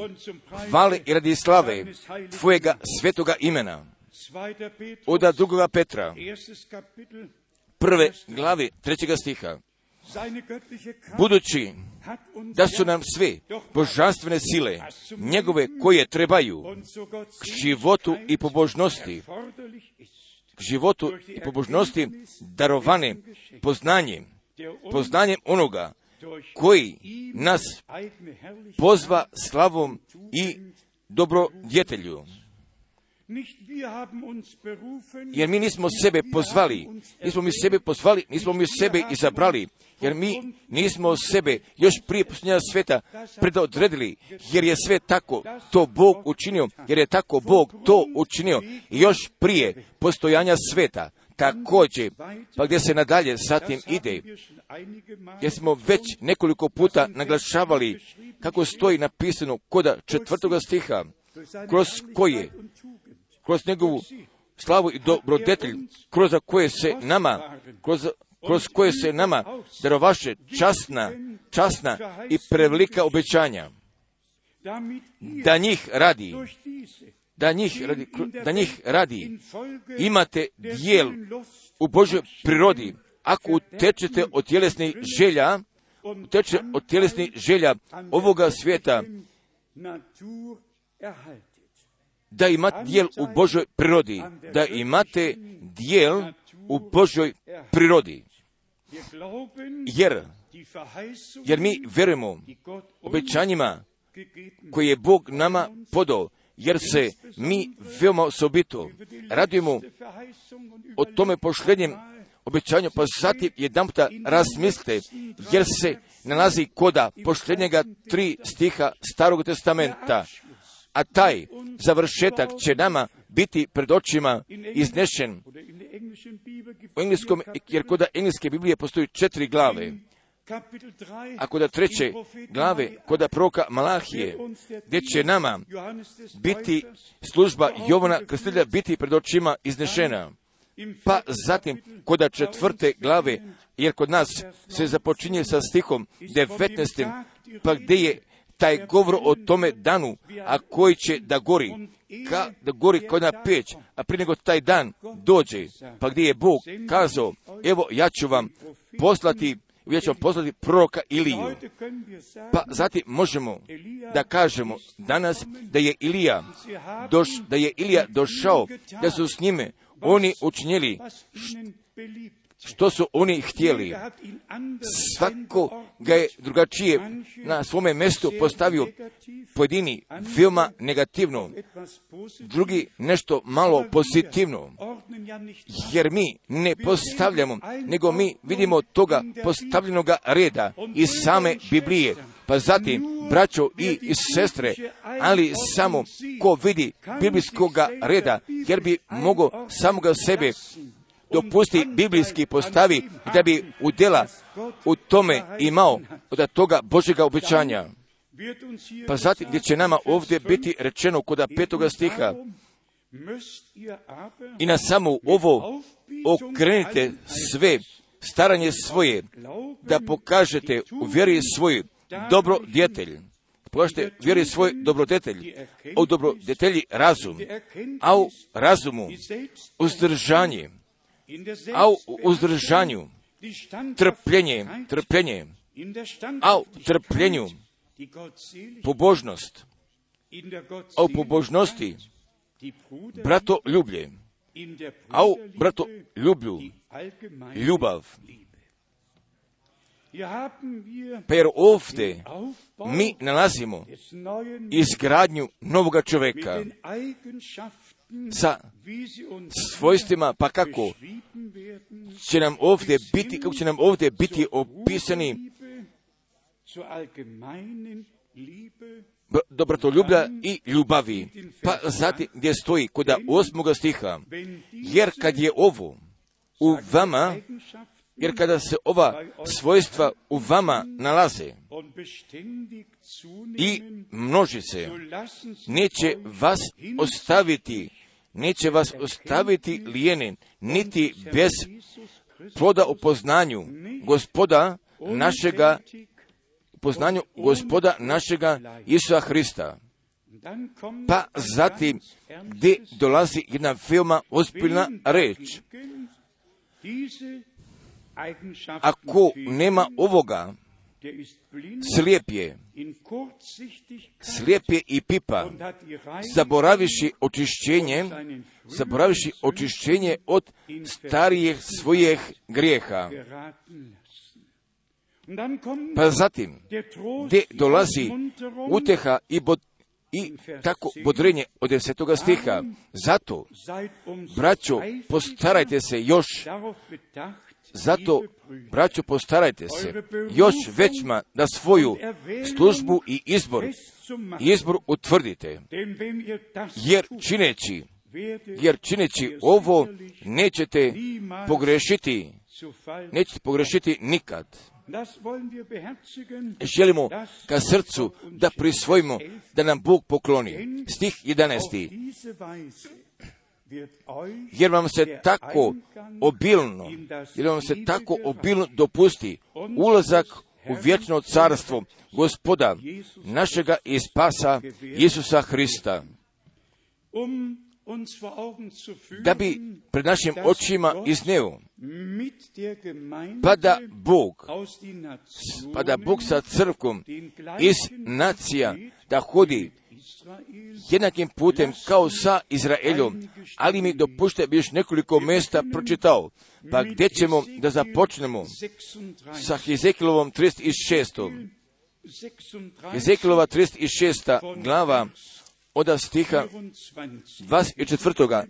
hvale i radi slave tvojega svetoga imena. Od drugoga Petra, prve glave trećega stiha, budući da su nam sve božanstvene sile, njegove koje trebaju k životu i pobožnosti, k životu i pobožnosti darovane poznanjem, poznanjem onoga koji nas pozva slavom i dobrodjetelju. Jer mi nismo sebe pozvali, nismo mi sebe pozvali, nismo mi sebe izabrali, jer mi nismo sebe još prije posljednja sveta predodredili, jer je sve tako to Bog učinio, jer je tako Bog to učinio. I još prije postojanja sveta također, pa gdje se nadalje zatim ide, jer smo već nekoliko puta naglašavali kako stoji napisano koda četvrtoga stiha, kroz koje, kroz njegovu slavu i dobrodetelj, kroz koje se nama, kroz, kroz koje se nama darovaše časna, časna i prevelika obećanja, da njih radi, da njih radi, da njih radi imate dijel u Božoj prirodi, ako utečete od tjelesnih želja, uteče od tjelesnih želja ovoga svijeta, da imate dijel u Božoj prirodi, da imate dijel u Božoj prirodi. Jer jer mi vjerujemo obećanjima koje je Bog nama podao, jer se mi veoma osobito radujemo o tome pošljenjem obećanju, pa zatim jedan puta razmislite, jer se nalazi koda pošljenjega tri stiha Starog testamenta, a taj završetak će nama biti pred očima iznešen u engleskom, jer kod engleske Biblije postoji četiri glave, a kod treće glave, kod proka Malahije, gdje će nama biti služba Jovana Krstitelja biti pred očima iznešena. Pa zatim, kod četvrte glave, jer kod nas se započinje sa stihom 19. pa gdje je taj govor o tome danu, a koji će da gori, ka, da gori kod na peć, a prije nego taj dan dođe, pa gdje je Bog kazao, evo ja ću vam poslati ja ću vam poslati proroka Iliju. Pa zatim možemo da kažemo danas da je Ilija, doš, da je Ilija došao, da su s njime oni učinili što su oni htjeli. Svako ga je drugačije na svome mjestu postavio pojedini veoma negativno, drugi nešto malo pozitivno. Jer mi ne postavljamo, nego mi vidimo toga postavljenoga reda iz same Biblije. Pa zatim, braćo i, i sestre, ali samo ko vidi biblijskoga reda, jer bi mogo samoga sebe dopusti biblijski postavi da bi udjela u tome imao od toga Božjega obećanja. Pa zatim gdje će nama ovdje biti rečeno kod petoga stiha i na samo ovo okrenite sve staranje svoje da pokažete u vjeri svoj dobro djetelj. Pokažete vjeri svoj dobrodetelj, u dobrodetelji razum, a u razumu uzdržanje, a u uzdržanju trpljenje, trpljenje, a u trpljenju pobožnost, a u pobožnosti brato ljublje, a u brato ljublju ljubav. Jer ovdje mi nalazimo izgradnju novoga čovjeka sa svojstvima, pa kako će nam ovdje biti, kako će nam ovdje biti opisani dobrotoljublja i ljubavi. Pa zatim gdje stoji kod osmoga stiha, jer kad je ovo u vama, jer kada se ova svojstva u vama nalaze i množi se, neće vas ostaviti, neće vas ostaviti lijenen, niti bez ploda u poznanju gospoda našega, poznanju gospoda našega Isusa Hrista. Pa zatim, gdje dolazi jedna veoma ozbiljna reč. Ako nema ovoga, slijep je, slijep je i pipa, zaboraviši očišćenje, zaboraviši očišćenje od starijih svojih grijeha. Pa zatim, gdje dolazi uteha i, bod, i tako bodrenje od desetoga stiha. Zato, braćo, postarajte se još zato, braćo, postarajte se još većma da svoju službu i izbor, izbor utvrdite. Jer čineći, jer čineći ovo nećete pogrešiti, nećete pogrešiti nikad. Želimo ka srcu da prisvojimo, da nam Bog pokloni. Stih 11 jer vam se tako obilno, jer vam se tako obilno dopusti ulazak u vječno carstvo gospoda našega i spasa Isusa Hrista. Da bi pred našim očima izneo, pa da Bog, pa da Bog sa crkom iz nacija da hodi jednakim putem kao sa Izraeljom, ali mi dopušte još nekoliko mjesta pročitao. Pa gdje ćemo da započnemo? Sa Hezekilovom 36. Hezekilova 36. glava od stiha 24.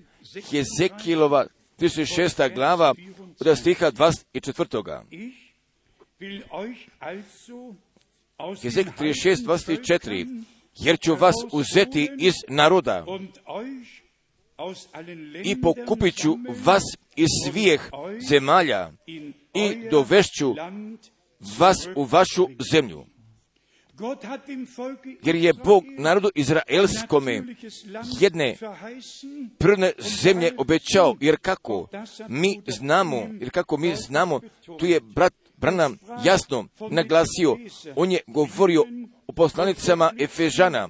Hezekilova 36. glava od stiha 24. Hezek 36, 24. Jer ću vas uzeti iz naroda i pokupit ću vas iz svijeh zemalja i dovešću vas u vašu zemlju. Jer je Bog narodu Izraelskome jedne prvne zemlje obećao, jer kako mi znamo, jer kako mi znamo, tu je brat Branham jasno naglasio, on je govorio o poslanicama Efežana,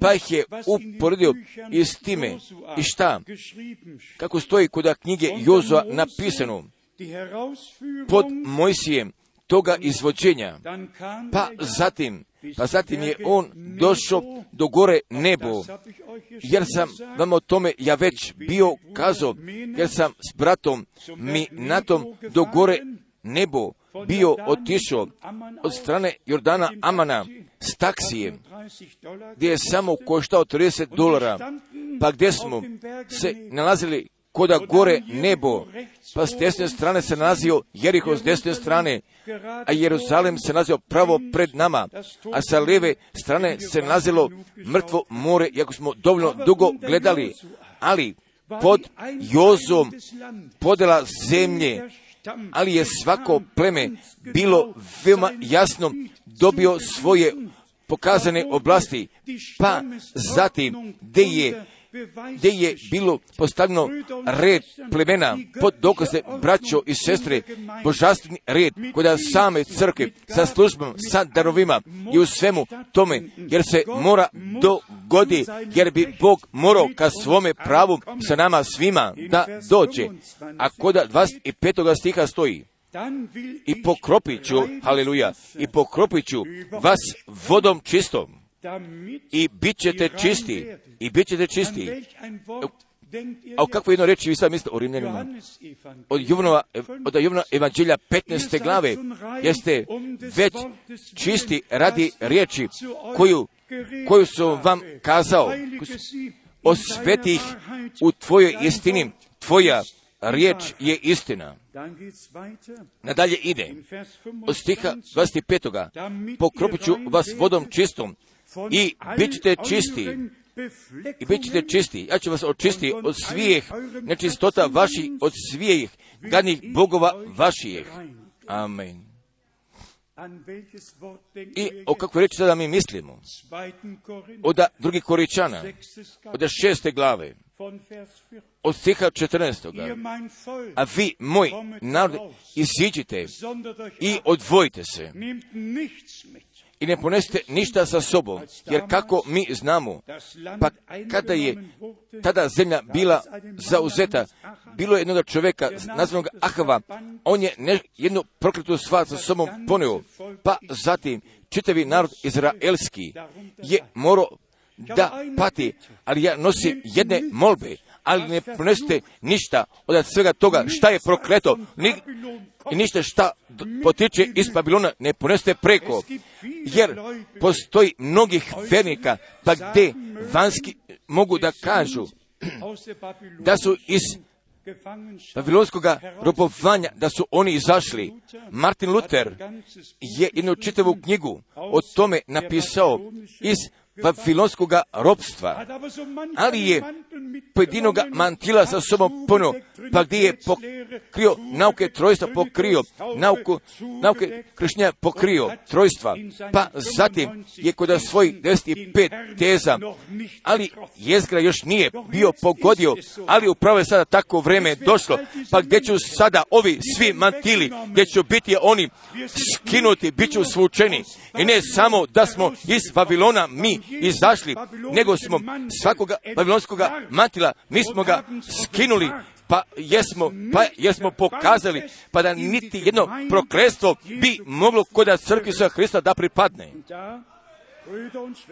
pa ih je uporedio i s time. I šta? Kako stoji kod knjige Jozua napisano, pod Mojsijem toga izvođenja. Pa zatim, pa zatim je on došao do gore nebo, jer sam vam o tome ja već bio kazao, jer sam s bratom mi na tom do gore nebo bio otišao od strane Jordana Amana s taksijem, gdje je samo koštao 30 dolara, pa gdje smo se nalazili? Koda gore nebo, pa s desne strane se nalazio Jeriho s desne strane, a Jeruzalem se nalazio pravo pred nama, a sa lijeve strane se nalazilo mrtvo more, iako smo dovoljno dugo gledali, ali pod Jozom podela zemlje, ali je svako pleme bilo veoma jasno dobio svoje pokazane oblasti, pa zatim gdje je gdje je bilo postavljeno red plemena pod dokaze braćo i sestre, božanstveni red kod same crkve sa službom, sa darovima i u svemu tome, jer se mora dogodi, jer bi Bog morao ka svome pravu sa nama svima da dođe. A kod 25. stiha stoji, i pokropit ću, haleluja, i pokropit ću vas vodom čistom i bit ćete čisti, i bit ćete čisti. A o kakvoj jedno reči vi sad mislite o Rimljanima? Od Jovnova, od Jovnova evanđelja 15. glave jeste već čisti radi riječi koju, koju su vam kazao. Osveti ih u tvojoj istini. Tvoja riječ je istina. Nadalje ide. Od stiha 25. Pokropit ću vas vodom čistom i bit ćete čisti. I bit ćete čisti. Ja ću vas očistiti od svijeh nečistota vaših, od svijeh gadnih bogova vaših. Amen. I o kakvoj reči sada mi mislimo? Od drugi koričana, od šeste glave, od stiha 14. A vi, moj narod, iziđite i odvojite se i ne ponesite ništa sa sobom, jer kako mi znamo, pa kada je tada zemlja bila zauzeta, bilo je jednog čovjeka nazvanog Ahava, on je ne, jednu prokletu stvar sa sobom ponio, pa zatim čitavi narod izraelski je morao da pati, ali ja nosim jedne molbe, ali ne ponesite ništa od svega toga šta je prokleto, ni, ništa šta potiče iz Babilona ne ponesite preko, jer postoji mnogih vernika, pa gdje vanski mogu da kažu da su iz Babilonskog robovanja, da su oni izašli. Martin Luther je jednu čitavu knjigu o tome napisao iz Babilonskog robstva, ali je pojedinoga mantila sa sobom puno, pa gdje je pokrio nauke trojstva, pokrio nauku, nauke kršnja pokrio trojstva, pa zatim je kod svojih 95 teza, ali jezgra još nije bio pogodio, ali upravo je sada tako vreme došlo, pa gdje ću sada ovi svi mantili, gdje će biti oni skinuti, bit ću svučeni, i ne samo da smo iz Babilona mi izašli, nego smo svakoga babilonskog mantila, mi smo ga skinuli, pa jesmo, pa jesmo pokazali, pa da niti jedno prokletstvo bi moglo kod crkvi sa Hrista da pripadne.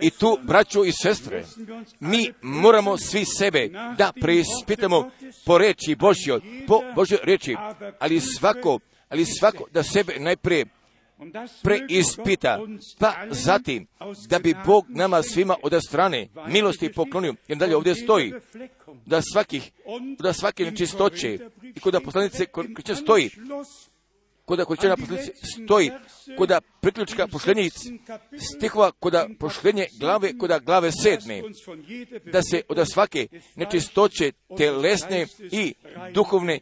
I tu, braćo i sestre, mi moramo svi sebe da preispitamo po reči Božjoj, po Božjoj reči, ali svako, ali svako da sebe najprije preispita, pa zatim da bi Bog nama svima od strane milosti poklonio, jer dalje ovdje stoji da svakih, da svake nečistoće i kod poslanice će stoji, kod količina poslanice stoji, kod priključka pošljenje stihova, kod pošljenje glave, kod glave sedme, da se od svake nečistoće telesne i duhovne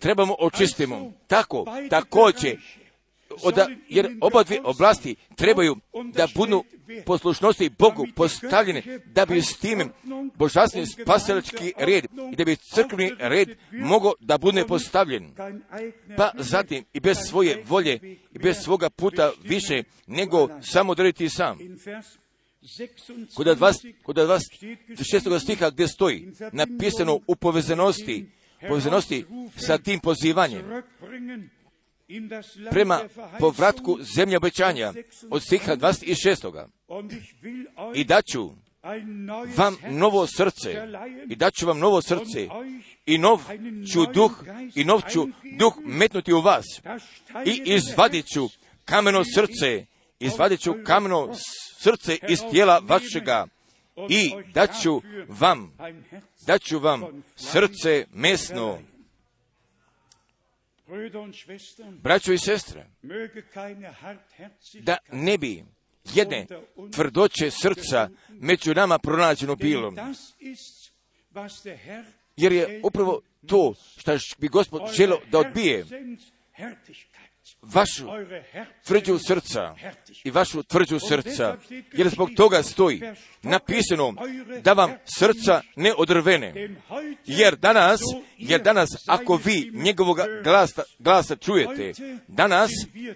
trebamo očistimo. Tako, također, oda, jer oba dvije oblasti trebaju da budu poslušnosti Bogu postavljene, da bi s tim božanstveni spasilački red i da bi crkveni red mogao da bude postavljen. Pa zatim i bez svoje volje i bez svoga puta više nego samo drviti sam. Kod vas, kod vas šestoga stiha gdje stoji napisano u povezanosti, povezanosti sa tim pozivanjem prema povratku zemlje obećanja od stiha 26. I daću vam novo srce, i daću vam novo srce, i nov ću duh, i nov ću duh metnuti u vas, i izvadit ću kameno srce, izvadit ću kameno srce iz tijela vašega, i daću vam, daću vam srce mesno, Braćo i sestre, da ne bi jedne tvrdoće srca među nama pronađeno bilo, jer je upravo to što bi gospod želo da odbije vašu tvrđu srca i vašu tvrđu srca, jer zbog toga stoji napisano da vam srca ne odrvene. Jer danas, jer danas ako vi njegovog glasa, glasa čujete, danas,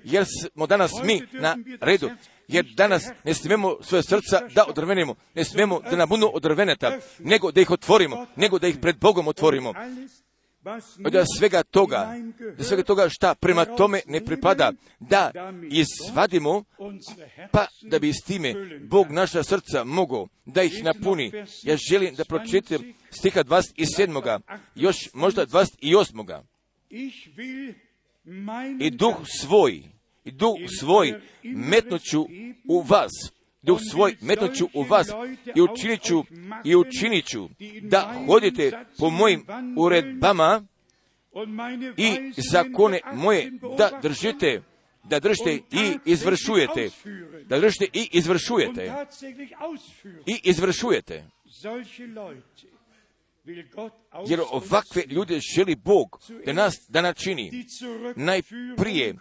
jer smo danas mi na redu, jer danas ne smijemo svoje srca da odrvenimo, ne smijemo da nam budu odrveneta, nego da ih otvorimo, nego da ih pred Bogom otvorimo da svega toga, da svega toga šta prema tome ne pripada, da izvadimo, pa da bi s time Bog naša srca mogao da ih napuni. Ja želim da pročitam stiha 27. još možda 28. I duh svoj, i duh svoj metnuću u vas, duh svoj metnuću u vas i učinit ću, i učinit ću da hodite po mojim uredbama i zakone moje da držite, da držite i izvršujete, da držite i izvršujete, i izvršujete. Jer ovakve ljude želi Bog da nas da načini najprije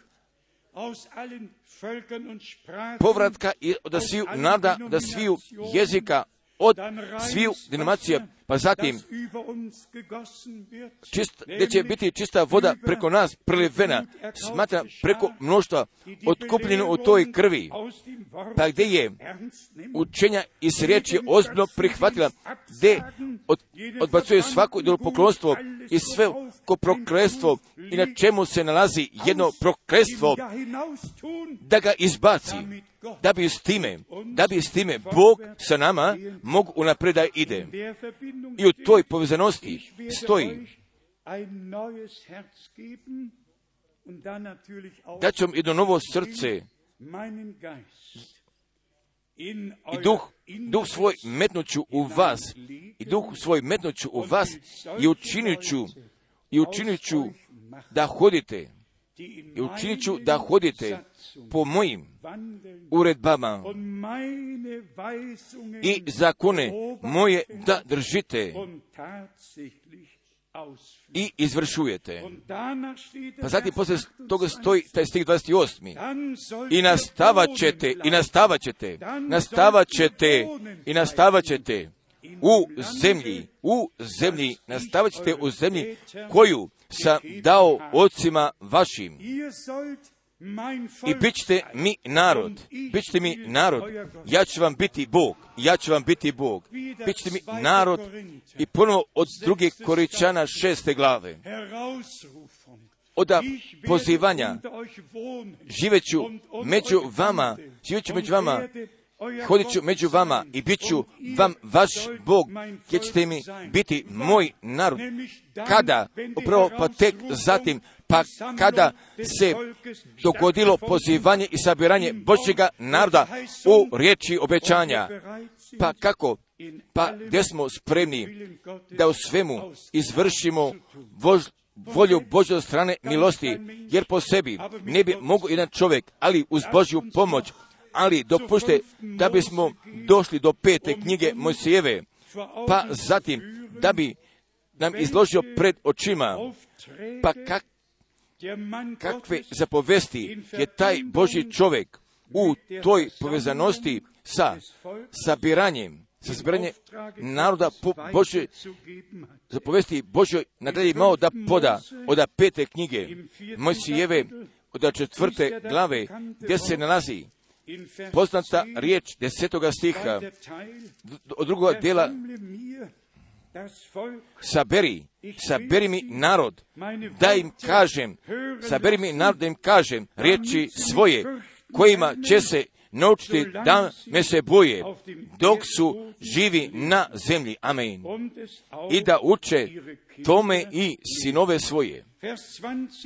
povratka i da sviju nada, da sviju jezika, od sviju denomacija, pa zatim čist, gdje će biti čista voda preko nas prelivena, smatra preko mnoštva otkupljeno u toj krvi, pa gdje je učenja iz riječi ozbiljno prihvatila, gdje od, odbacuje svako idolopoklonstvo i sve ko proklestvo i na čemu se nalazi jedno proklestvo, da ga izbaci, da bi s time, da bi s time Bog sa nama mogu unaprijed da ide. I u toj povezanosti stoji da ću jedno novo srce i duh, duh svoj metnuću u vas i duh svoj metnuću u vas i učinit ću i učinit ću da hodite i učinit ću da hodite po mojim uredbama i zakone moje da držite i izvršujete. Pa zatim poslije toga stoji taj stih 28. I nastavat ćete, i nastavat ćete, nastavat ćete, i nastavat ćete u zemlji, u zemlji, nastavat ćete u zemlji koju sam dao ocima vašim. I bit ćete mi narod, bit ćete mi narod, ja ću vam biti Bog, ja ću vam biti Bog, bit ćete mi narod. I ponovo od druge koričana šeste glave. Od pozivanja. Živeću među vama, živeću među vama hodit ću među vama i bit ću vam vaš Bog, gdje ćete mi biti moj narod. Kada? Upravo pa tek zatim, pa kada se dogodilo pozivanje i sabiranje Božjega naroda u riječi obećanja. Pa kako? Pa gdje smo spremni da u svemu izvršimo Bož, volju Božje strane milosti, jer po sebi ne bi mogu jedan čovjek, ali uz Božju pomoć, ali dopušte da bismo došli do pete knjige Mojsijeve, pa zatim da bi nam izložio pred očima, pa kak, kakve zapovesti je taj Boži čovjek u toj povezanosti sa sabiranjem, sa sabiranjem naroda po Bože, zapovesti Božoj nadalje imao da poda od pete knjige Mojsijeve od četvrte glave gdje se nalazi poznata riječ desetoga stiha od drugog dijela saberi, saberi mi narod, da im kažem, saberi mi narod da im kažem riječi svoje, kojima će se naučiti da me se boje, dok su živi na zemlji. Amen. I da uče tome i sinove svoje.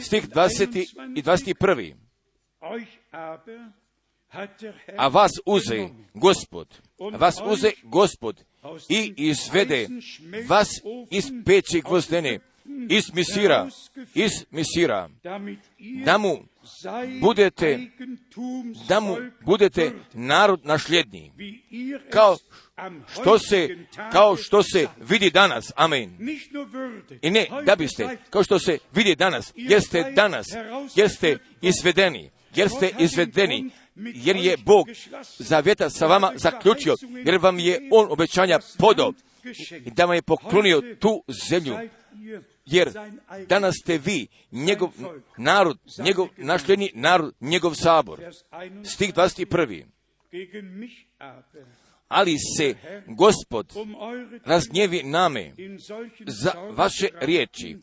Stih 20. i 21. A vas uze gospod, vas uze gospod i izvede vas iz peći gvozdene, iz misira, iz misira, da mu budete, da mu budete narod našljednji, kao što se, kao što se vidi danas, amen. I ne, da biste, kao što se vidi danas, jer ste danas, jer ste izvedeni, jer ste izvedeni, jer je Bog zavjeta sa vama zaključio, jer vam je On obećanja podao i da vam je poklonio tu zemlju, jer danas ste vi njegov narod, njegov našljeni narod, njegov sabor. Stih 21. Ali se gospod razgnjevi name za vaše riječi,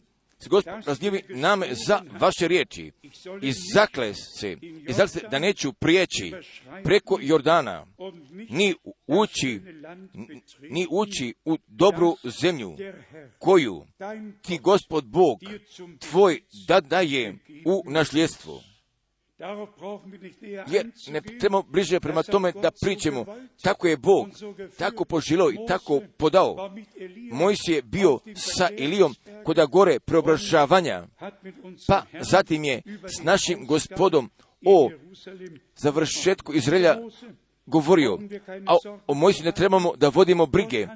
Gospod razgnjevi name za vaše riječi i zakle se, i zakle se da neću prijeći preko Jordana, ni ući, ni ući u dobru zemlju koju ti gospod Bog tvoj da daje u nasljedstvo. Jer ne trebamo bliže prema tome da pričamo. Tako je Bog, tako požilo i tako podao. Mojs je bio sa Ilijom koda gore preobražavanja, pa zatim je s našim gospodom o završetku Izraelja govorio, a o Mojsi ne trebamo da vodimo brige,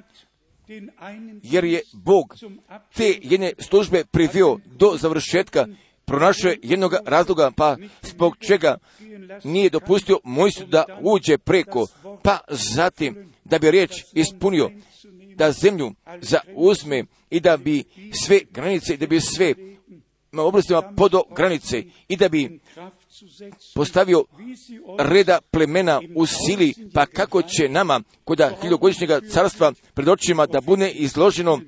jer je Bog te jedne službe privio do završetka pronašao je jednog razloga, pa zbog čega nije dopustio Mojsu da uđe preko, pa zatim da bi riječ ispunio, da zemlju zauzme i da bi sve granice, da bi sve na oblastima podo granice i da bi postavio reda plemena u sili, pa kako će nama kod hiljogodišnjega carstva pred očima da bude izloženo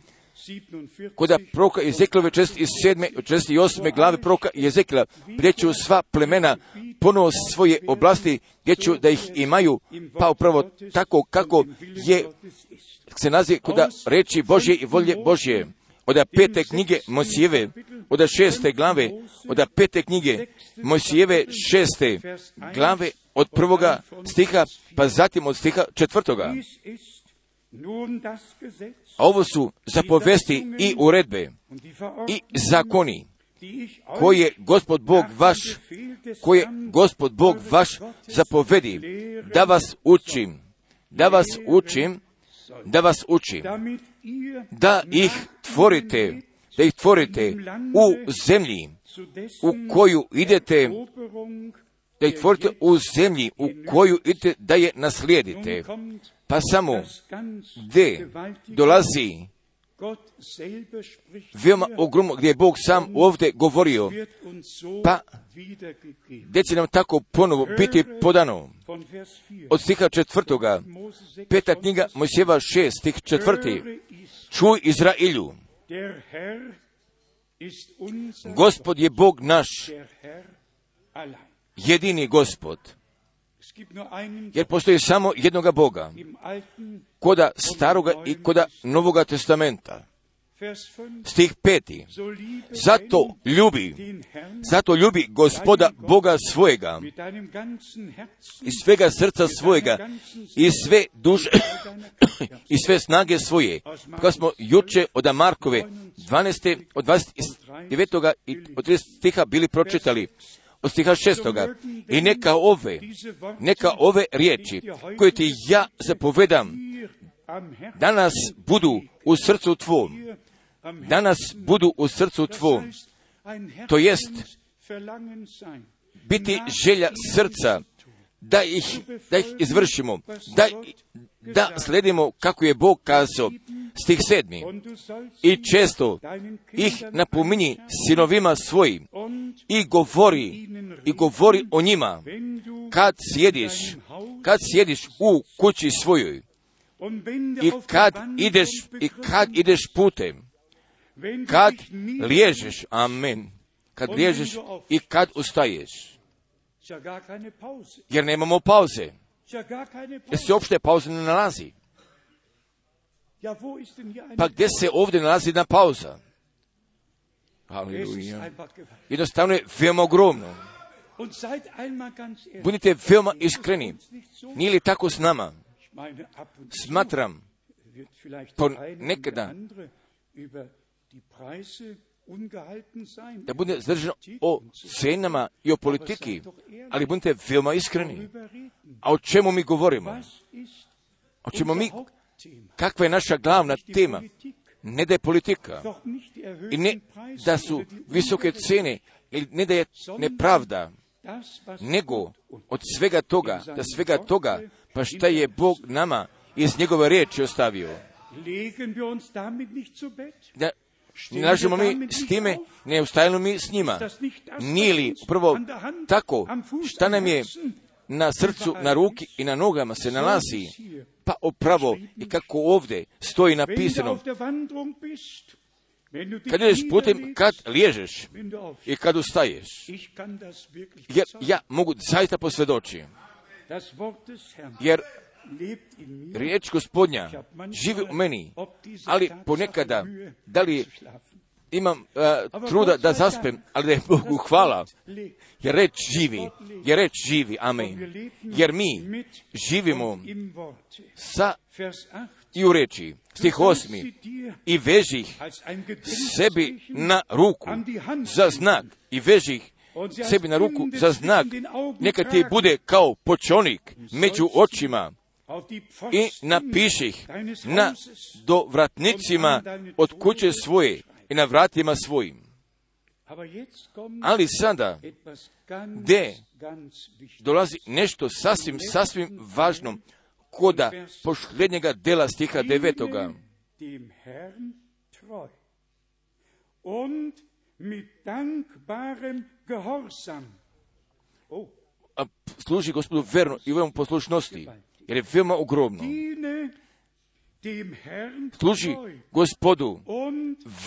Koda proka Ezekielove 47. 48. glave proka Ezekila, gdje ću sva plemena ponovo svoje oblasti, gdje ću da ih imaju, pa upravo tako kako je se naziv koda reči Božje i volje Božje. Od pete knjige Mosijeve, od šeste glave, od pete knjige Mosijeve šeste glave, od prvoga stiha, pa zatim od stiha četvrtoga. Ovo su zapovesti i uredbe i zakoni koje je gospod Bog vaš, koje gospod Bog vaš zapovedi da vas učim, da vas učim, da vas učim, da ih tvorite, da ih tvorite u zemlji u koju idete, da ih tvorite u zemlji u koju idete da je naslijedite. Pa samo gdje dolazi veoma ogromno, gdje je Bog sam ovdje govorio, pa gdje će nam tako ponovo biti podano. Od stiha četvrtoga, peta knjiga Mojsjeva šest, stih četvrti. Čuj Izrailju, Gospod je Bog naš, jedini Gospod. Jer postoji samo jednoga Boga, koda staroga i koda novoga testamenta. Vers 5. Stih peti. Zato ljubi, zato ljubi gospoda Boga svojega, iz svega srca svojega, i sve duše, i sve snage svoje. Kada smo juče od Markove 12. od 29. i od 30 stiha bili pročitali, stiha 6. I neka ove, neka ove riječi koje ti ja zapovedam, danas budu u srcu tvom, danas budu u srcu tvom. To jest, biti želja srca da ih, da ih izvršimo, da, da sledimo kako je Bog kazao, stih sedmi. I često ih napominji sinovima svojim i govori, i govori o njima kad sjediš, kad sjediš u kući svojoj i kad ideš, i kad ideš putem, kad liježeš, amen, kad liježeš i kad ustaješ, jer nemamo pauze, jer se uopšte pauze ne nalazi. Pa gdje se ovdje nalazi jedna pauza? Halleluja. Jednostavno je veoma ogromno. Budite veoma iskreni. Nije li tako s nama? Smatram, wird vielleicht po der eine und nekada der andere über die Preise ungehalten sein. da bude zdržano o cenama i o politiki, ali budite veoma iskreni. A o čemu mi govorimo? O čemu mi? Kakva je naša glavna tema? Ne da je politika i ne da su visoke cene ili ne da je nepravda, nego od svega toga, da svega toga, pa šta je Bog nama iz njegove riječi ostavio. Da ne lažemo mi s time, ne ustajemo mi s njima. Nije li prvo tako šta nam je na srcu, na ruki i na nogama se nalazi, pa upravo i kako ovdje stoji napisano, kad ideš putem, kad liježeš i kad ustaješ. Jer ja mogu zaista posvjedočiti, jer riječ gospodnja živi u meni, ali ponekada, da li. Imam uh, truda da zaspem, ali da je Bogu hvala, jer reč živi, jer reč živi, amen. Jer mi živimo sa Vers 8. i u reči, stih osmi, i veži ih sebi na ruku za znak i veži ih sebi na ruku za znak, neka ti bude kao počonik među očima i napiši ih na Hauses. do vratnicima od kuće svoje i na vratima svojim. Ali sada gdje dolazi nešto sasvim, sasvim važno koda posljednjega dela stiha devetoga. Oh, A služi gospodu verno i u poslušnosti, jer je veoma ogromno. Služi gospodu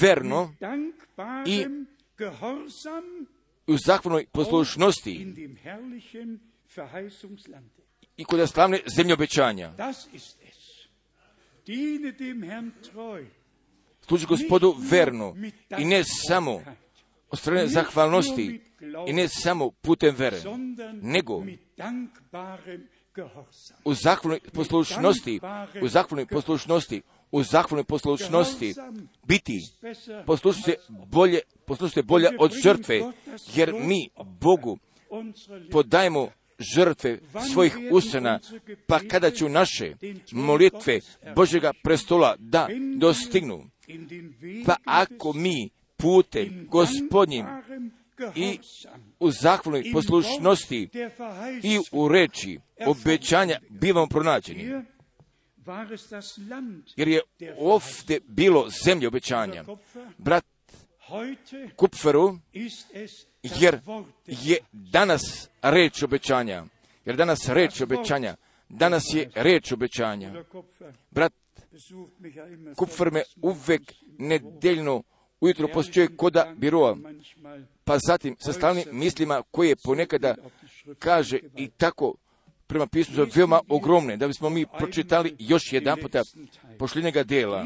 verno Gehorsam u zahvalnoj poslušnosti in dem herrlichen Verheißungslande. i kod slavne zemlje obećanja. Služi gospodu verno i ne samo od strane zahvalnosti i ne samo putem vere, nego. U zahvalnoj poslušnosti, u zahvalnoj poslušnosti, u zahvalnoj poslušnosti biti. Poslušajte bolje, poslušajte bolje od žrtve, jer mi Bogu podajemo žrtve svojih usana, pa kada ću naše molitve Božega prestola da dostignu, pa ako mi putem in gospodnjim i u zahvalnoj poslušnosti i u reči obećanja bivamo pronađeni. Jer je ovdje bilo zemlje obećanja. Brat Kupferu, jer je danas reč obećanja. Jer danas reč obećanja. Danas je reč obećanja. Brat Kupfer me uvek nedeljno ujutro posjećuje koda biroa, pa zatim sa stalnim mislima koje ponekada kaže i tako prema pismu su veoma ogromne, da bismo mi pročitali još jedan puta pošljenjega dela.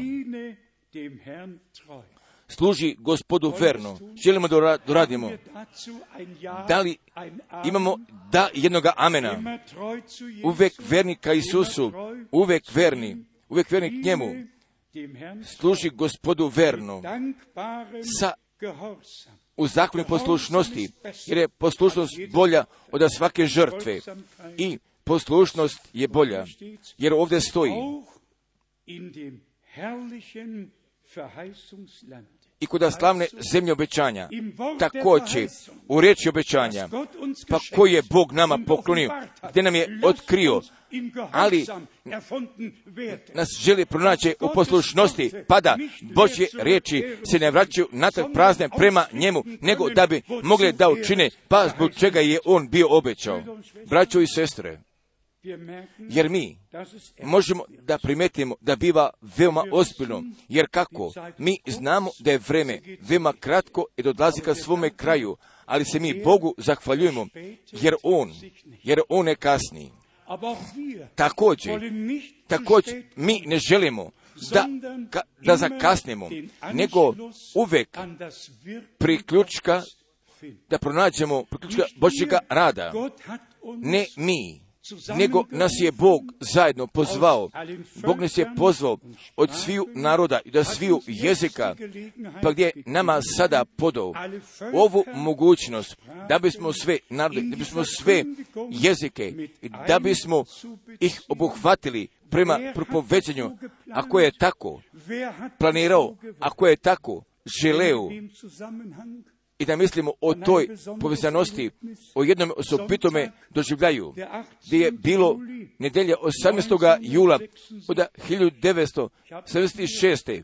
Služi gospodu verno. Želimo da ura- da li imamo da jednoga amena? Uvek verni ka Isusu, uvek verni, uvek verni k njemu. Služi gospodu verno. Sa u zakonu poslušnosti, jer je poslušnost bolja od svake žrtve. I poslušnost je bolja, jer ovdje stoji I kod slavne zemlje obećanja. Također, u reči obećanja, pa koji je Bog nama poklonio, gdje nam je otkrio, ali nas želi pronaći u poslušnosti, pa da Božje riječi se ne vraćaju natrag prazne prema njemu, nego da bi mogli da učine, pa zbog čega je on bio obećao. Braćo i sestre, jer mi možemo da primetimo da biva veoma ozbiljno, jer kako? Mi znamo da je vreme veoma kratko i da odlazi ka svome kraju, ali se mi Bogu zahvaljujemo, jer On, jer On ne kasni. Također, također mi ne želimo da, ka- da zakasnimo, nego uvek priključka, da pronađemo priključka Božjega rada. Ne mi, nego nas je Bog zajedno pozvao. Bog nas je pozvao od sviju naroda i da sviju jezika, pa gdje je nama sada podao ovu mogućnost da bismo sve narode, da bismo sve jezike da bismo ih obuhvatili prema propoveđanju, ako je tako planirao, ako je tako želeo i da mislimo o toj povezanosti, o jednom osobitome doživljaju, gdje je bilo nedelja 18. jula od 1976.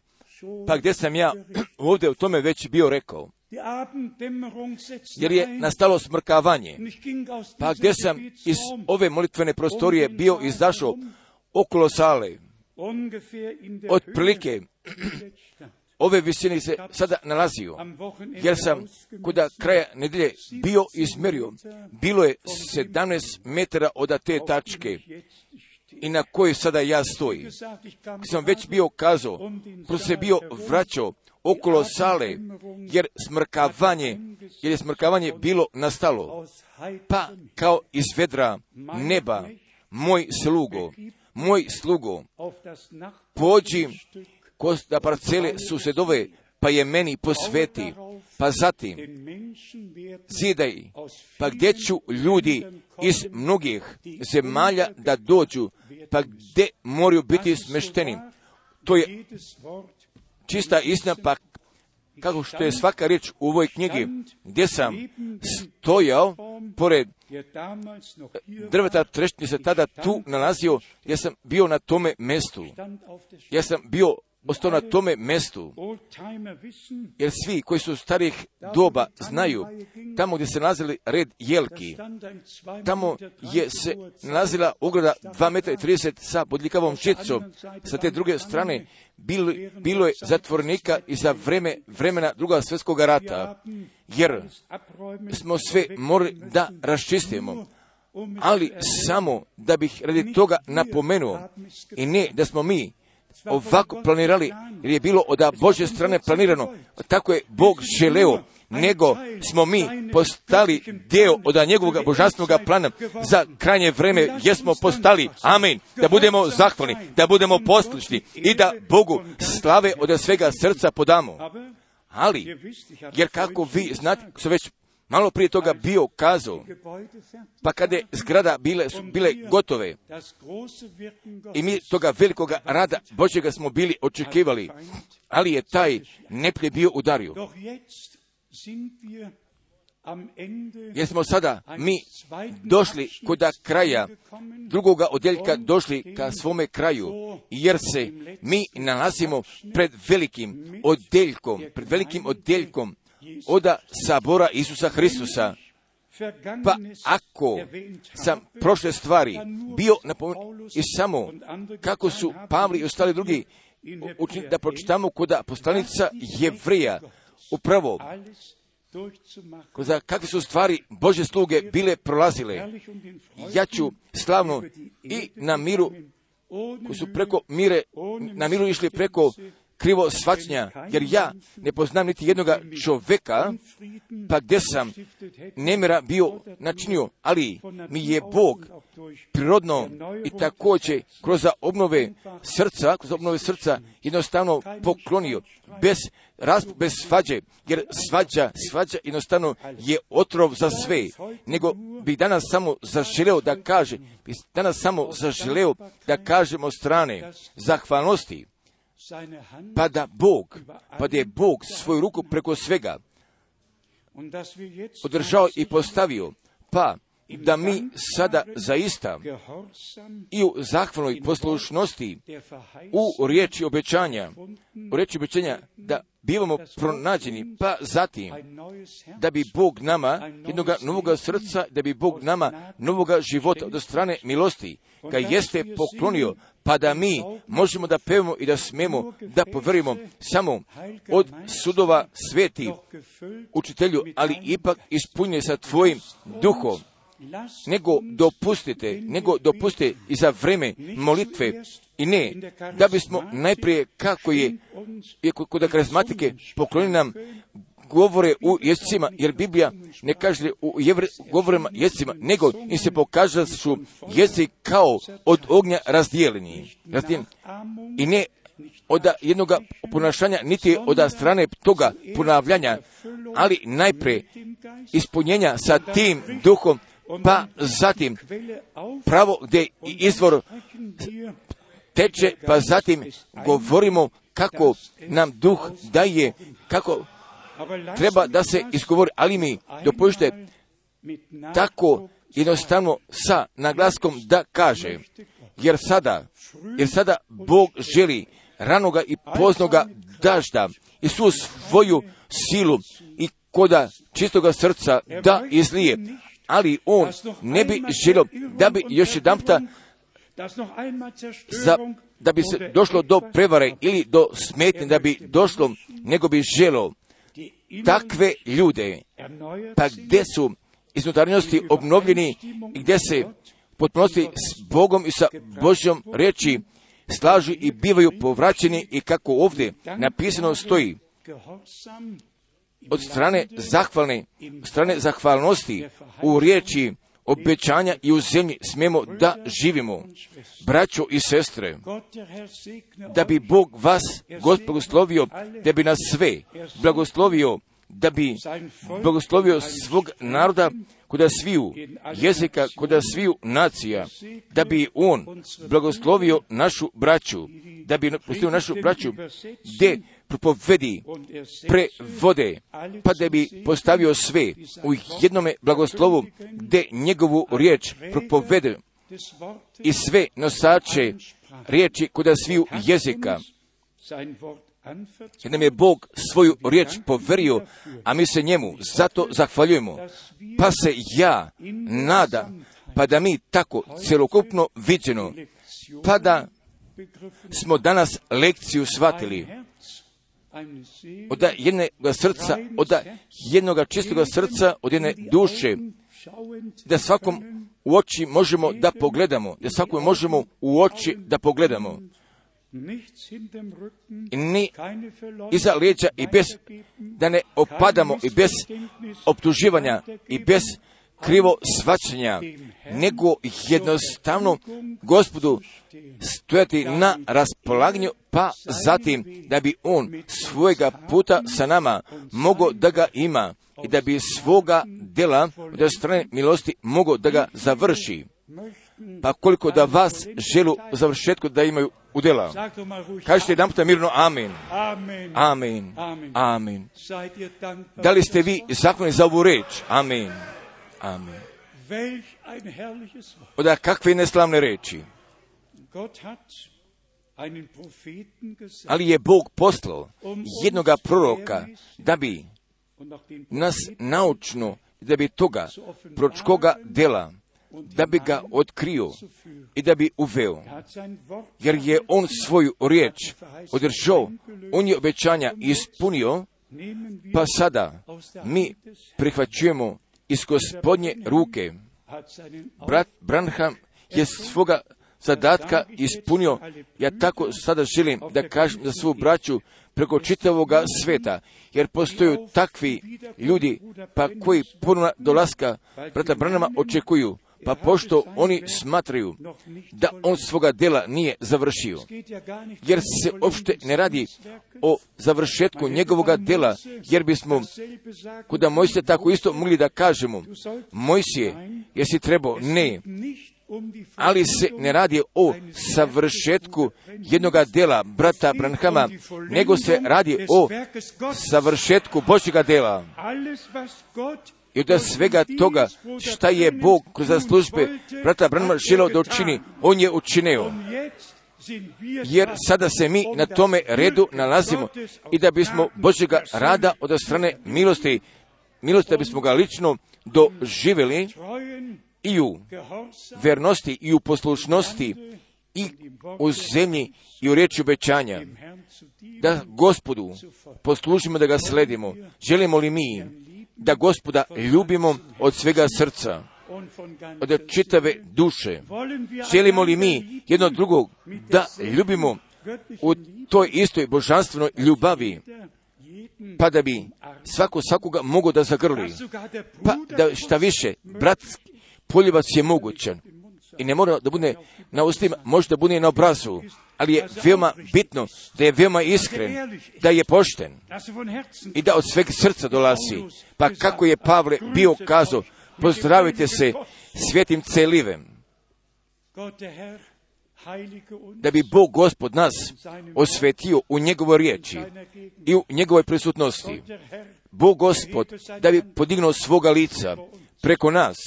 Pa gdje sam ja ovdje o tome već bio rekao, jer je nastalo smrkavanje, pa gdje sam iz ove molitvene prostorije bio izašao okolo sale, otprilike Ove visine se sada nalazio, jer sam kuda kraja nedelje bio izmerio, bilo je 17 metara od te tačke i na kojoj sada ja stojim. Sam već bio kazao, kroz se bio vraćao okolo sale, jer smrkavanje, jer je smrkavanje bilo nastalo. Pa kao iz vedra neba, moj slugo, moj slugo, pođi Da parcele susedove, pa je meni posveti, pa zatim zidaj, pa gdje ću ljudi iz mnogih zemalja da dođu, pa gdje moraju biti smešteni. To je čista istina, pa kako što je svaka riječ u ovoj knjigi, gdje sam stojao pored drveta trešnje se tada tu nalazio, ja sam bio na tome mestu. Ja sam bio ostao na tome mestu, jer svi koji su starih doba znaju, tamo gdje se nalazili red jelki, tamo je se nalazila ograda 2 metra i 30 sa bodljikavom šicom. Sa te druge strane bilo, bilo je zatvornika i za vreme, vremena druga svjetskog rata, jer smo sve morali da raščistimo. Ali samo da bih radi toga napomenuo i ne da smo mi ovako planirali, jer je bilo od Božje strane planirano, tako je Bog želeo, nego smo mi postali deo od njegovog božanstvenog plana. Za krajnje vreme, gdje smo postali, amen, da budemo zahvalni, da budemo poslušni i da Bogu slave od svega srca podamo. Ali, jer kako vi znate, sam već malo prije toga bio kazao, pa kada je zgrada bile, su bile gotove i mi toga velikog rada Božjega smo bili očekivali, ali je taj neplje bio udario. Doch jetzt sind wir am Ende Jer smo sada mi došli kod kraja drugoga odjeljka došli ka svome kraju, jer se mi nalazimo pred velikim odjeljkom, pred velikim odjeljkom oda sabora Isusa Hristusa. Pa ako sam prošle stvari bio napomenuo i samo kako su Pavli i ostali drugi učinili da pročitamo kod poslanica Jevreja, upravo kakve su stvari Bože sluge bile prolazile. Ja ću slavno i na miru, koji su preko mire, na miru išli preko krivo svačnja, jer ja ne poznam niti jednoga čoveka, pa gdje sam nemira bio načinio, ali mi je Bog prirodno i također kroz obnove srca, kroz obnove srca jednostavno poklonio bez raz, bez svađe, jer svađa, svađa jednostavno je otrov za sve, nego bi danas samo zaželeo da kaže, bi danas samo zaželeo da kažemo strane zahvalnosti, pa da Bog, pa da je Bog svoju ruku preko svega održao i postavio, pa da mi sada zaista i u zahvalnoj poslušnosti u riječi obećanja, u riječi obećanja da bivamo pronađeni, pa zatim da bi Bog nama jednoga novoga srca, da bi Bog nama novoga života od strane milosti ga jeste poklonio, pa da mi možemo da pevamo i da smemo da poverimo samo od sudova sveti učitelju, ali ipak ispunje sa tvojim duhom. Nego dopustite, nego dopustite i za vreme molitve i ne, da bismo najprije kako je, kod karizmatike pokloni nam govore u jezicima, jer Biblija ne kaže u jevre, govorima jezicima, nego im se su jezici kao od ognja razdijeljeni. I ne od jednog ponašanja, niti od strane toga ponavljanja, ali najprije ispunjenja sa tim duhom, pa zatim pravo gdje izvor teče, pa zatim govorimo kako nam duh daje, kako treba da se izgovori, ali mi dopušte tako jednostavno sa naglaskom da kaže, jer sada, jer sada Bog želi ranoga i poznoga dažda i svu svoju silu i koda čistoga srca da izlije, ali on ne bi želio da bi još jedan Zerstörung da bi se došlo do prevare ili do smetnje, da bi došlo, nego bi želo takve ljude, pa gdje su iz unutarnjosti obnovljeni i gdje se potpunosti s Bogom i sa Božjom reči slažu i bivaju povraćeni i kako ovdje napisano stoji od strane zahvalne, strane zahvalnosti u riječi obećanja i u zemlji smemo da živimo. Braćo i sestre, da bi Bog vas Gospod blagoslovio, da bi nas sve blagoslovio, da bi blagoslovio svog naroda kuda sviju jezika, kuda sviju nacija, da bi On blagoslovio našu braću, da bi blagoslovio našu braću, gdje propovedi prevode, pa da bi postavio sve u jednome blagoslovu, gdje njegovu riječ propovede i sve nosače riječi kuda sviju jezika. Jer nam je Bog svoju riječ poverio, a mi se njemu zato zahvaljujemo. Pa se ja nada, pa da mi tako celokupno viđeno, pa da smo danas lekciju shvatili od jednog srca, od jednog čistoga srca, od jedne duše, da svakom u oči možemo da pogledamo, da svakom možemo u oči da pogledamo. Ni iza lijeća i bez, da ne opadamo i bez optuživanja i bez krivo svačanja, nego jednostavno gospodu stojati na raspolaganju, pa zatim da bi on svojega puta sa nama mogao da ga ima i da bi svoga dela od strane milosti mogao da ga završi. Pa koliko da vas želu završetku da imaju u ruhig, Kažete jedan puta mirno. Seid ihr dankbar? Da li ste vi zahvalni za ovu reč? Herrliches Wort. Oda kakve neslavne reči. Ali je Bog poslao jednoga proroka da bi nas naučno, da bi toga pročkoga dela, da bi ga otkrio i da bi uveo. Er Jer je on svoju riječ održao, on je obećanja ispunio, pa sada mi prihvaćujemo iz gospodnje ruke. Brat Branham je svoga zadatka ispunio. Ja tako sada želim da kažem za svu braću preko čitavoga sveta, jer postoju takvi ljudi pa koji ponovna dolaska brata Branama očekuju, pa pošto oni smatraju da on svoga dela nije završio, jer se uopšte ne radi o završetku njegovoga dela, jer bismo kuda Mojsije tako isto mogli da kažemo, Mojsije, jesi trebao? Ne, ali se ne radi o savršetku jednoga dela brata Branhama, nego se radi o savršetku Božjega dela. I od svega toga šta je Bog kroz službe brata Branhama želeo da učini, on je učinio. Jer sada se mi na tome redu nalazimo i da bismo Božjega rada od strane milosti, milosti da bismo ga lično doživjeli, i u vernosti i u poslušnosti i u zemlji i u riječi obećanja. Da gospodu poslužimo da ga sledimo. Želimo li mi da gospoda ljubimo od svega srca, od čitave duše? Želimo li mi jedno drugog da ljubimo u toj istoj božanstvenoj ljubavi? pa da bi svako svakoga mogao da zagrli, pa da šta više, brat poljubac je mogućan i ne mora da bude na ustima, može da bude i na obrazu, ali je veoma bitno da je veoma iskren, da je pošten i da od sveg srca dolazi. Pa kako je Pavle bio kazao, pozdravite se svetim celivem, da bi Bog gospod nas osvetio u njegovoj riječi i u njegovoj prisutnosti. Bog gospod da bi podignuo svoga lica preko nas,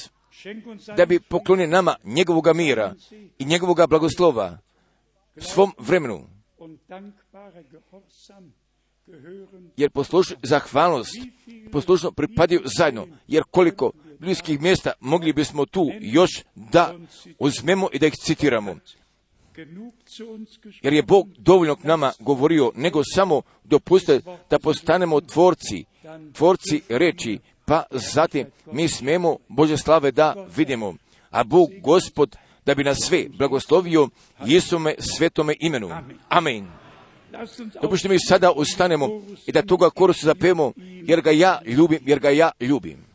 da bi poklonio nama njegovoga mira i njegovoga blagoslova svom vremenu. Jer posluš, zahvalnost poslušno pripadaju zajedno, jer koliko ljudskih mjesta mogli bismo tu još da uzmemo i da ih citiramo. Jer je Bog dovoljno k nama govorio, nego samo dopustite da postanemo tvorci, tvorci reči, pa zatim mi smemo Bože slave da vidimo. A Bog, Gospod, da bi nas sve blagoslovio Jesome svetome imenu. Amen. Dopušte mi sada ustanemo i da toga korusa zapevamo, jer ga ja ljubim, jer ga ja ljubim.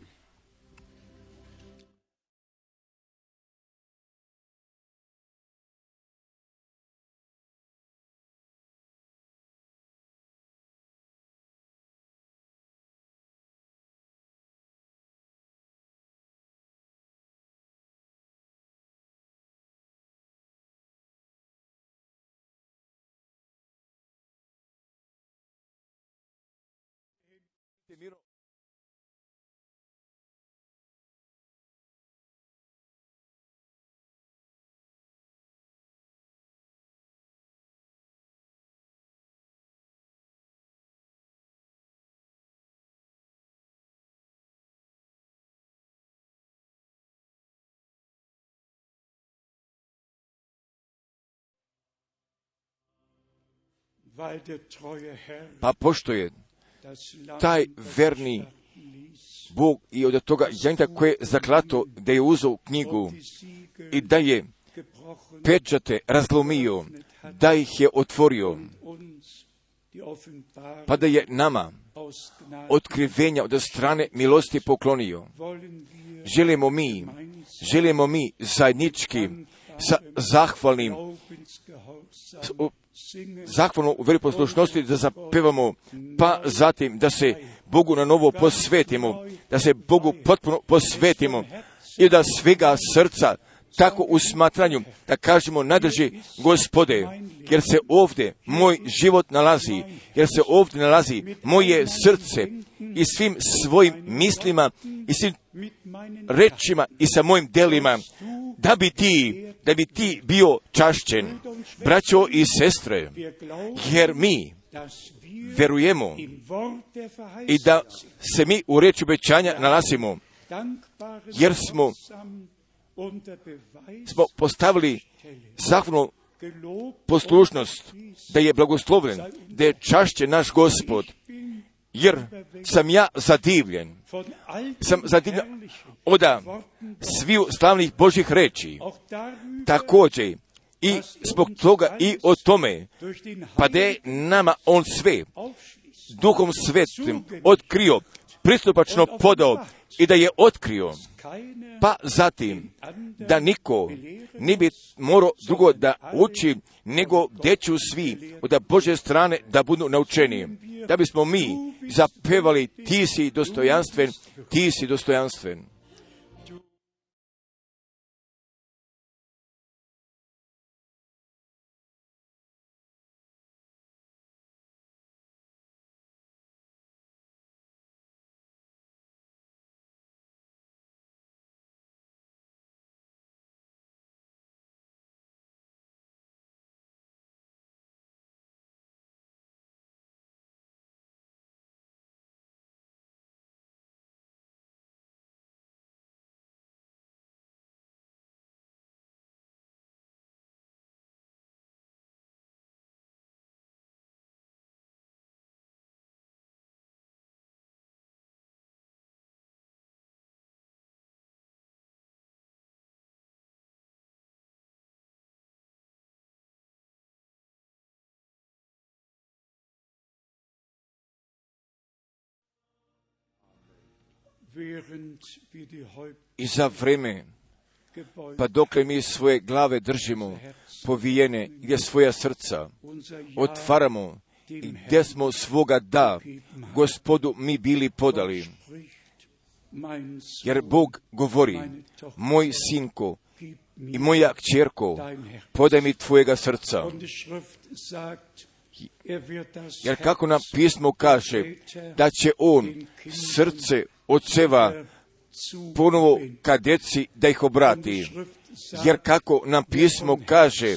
Pa pošto je taj verni Bog i od toga janjta koje je zaklato da je uzao knjigu i da je pečate razlomio, da ih je otvorio, pa da je nama otkrivenja od strane milosti poklonio. Želimo mi, želimo mi zajednički sa zahvalnim zahvalno u veri poslušnosti da zapevamo, pa zatim da se Bogu na novo posvetimo, da se Bogu potpuno posvetimo i da svega srca tako u smatranju da kažemo nadrži gospode, jer se ovdje moj život nalazi, jer se ovdje nalazi moje srce i svim svojim mislima i svim rečima i sa mojim delima, da bi ti, da bi ti bio čašćen, braćo i sestre, jer mi verujemo i da se mi u reči obećanja nalazimo, jer smo smo postavili zahvalnu poslušnost, da je blagosloven, da je čašće naš gospod. jer sam ja zadivljen. Sam zadivljen herrlichen od Worten sviju slavnih Božih darüber, Također i zbog toga i o tome, pa da je nama on sve duhom svetim otkrio, pristupačno podao i da je otkrio, pa zatim da niko ne bi morao drugo da uči, nego gdje ću svi od Bože strane da budu naučeni. Da bismo mi zapevali ti si dostojanstven, ti si dostojanstven. I za vreme, pa dokle mi svoje glave držimo povijene, gdje svoja srca otvaramo i gdje smo svoga da gospodu mi bili podali. Jer Bog govori, moj sinko i moja kćerko, podaj mi tvojega srca. er Jer kako nam pismo kaže, da će on srce oceva zu ponovo ka djeci da ih obrati. Jer kako nam pismo kaže,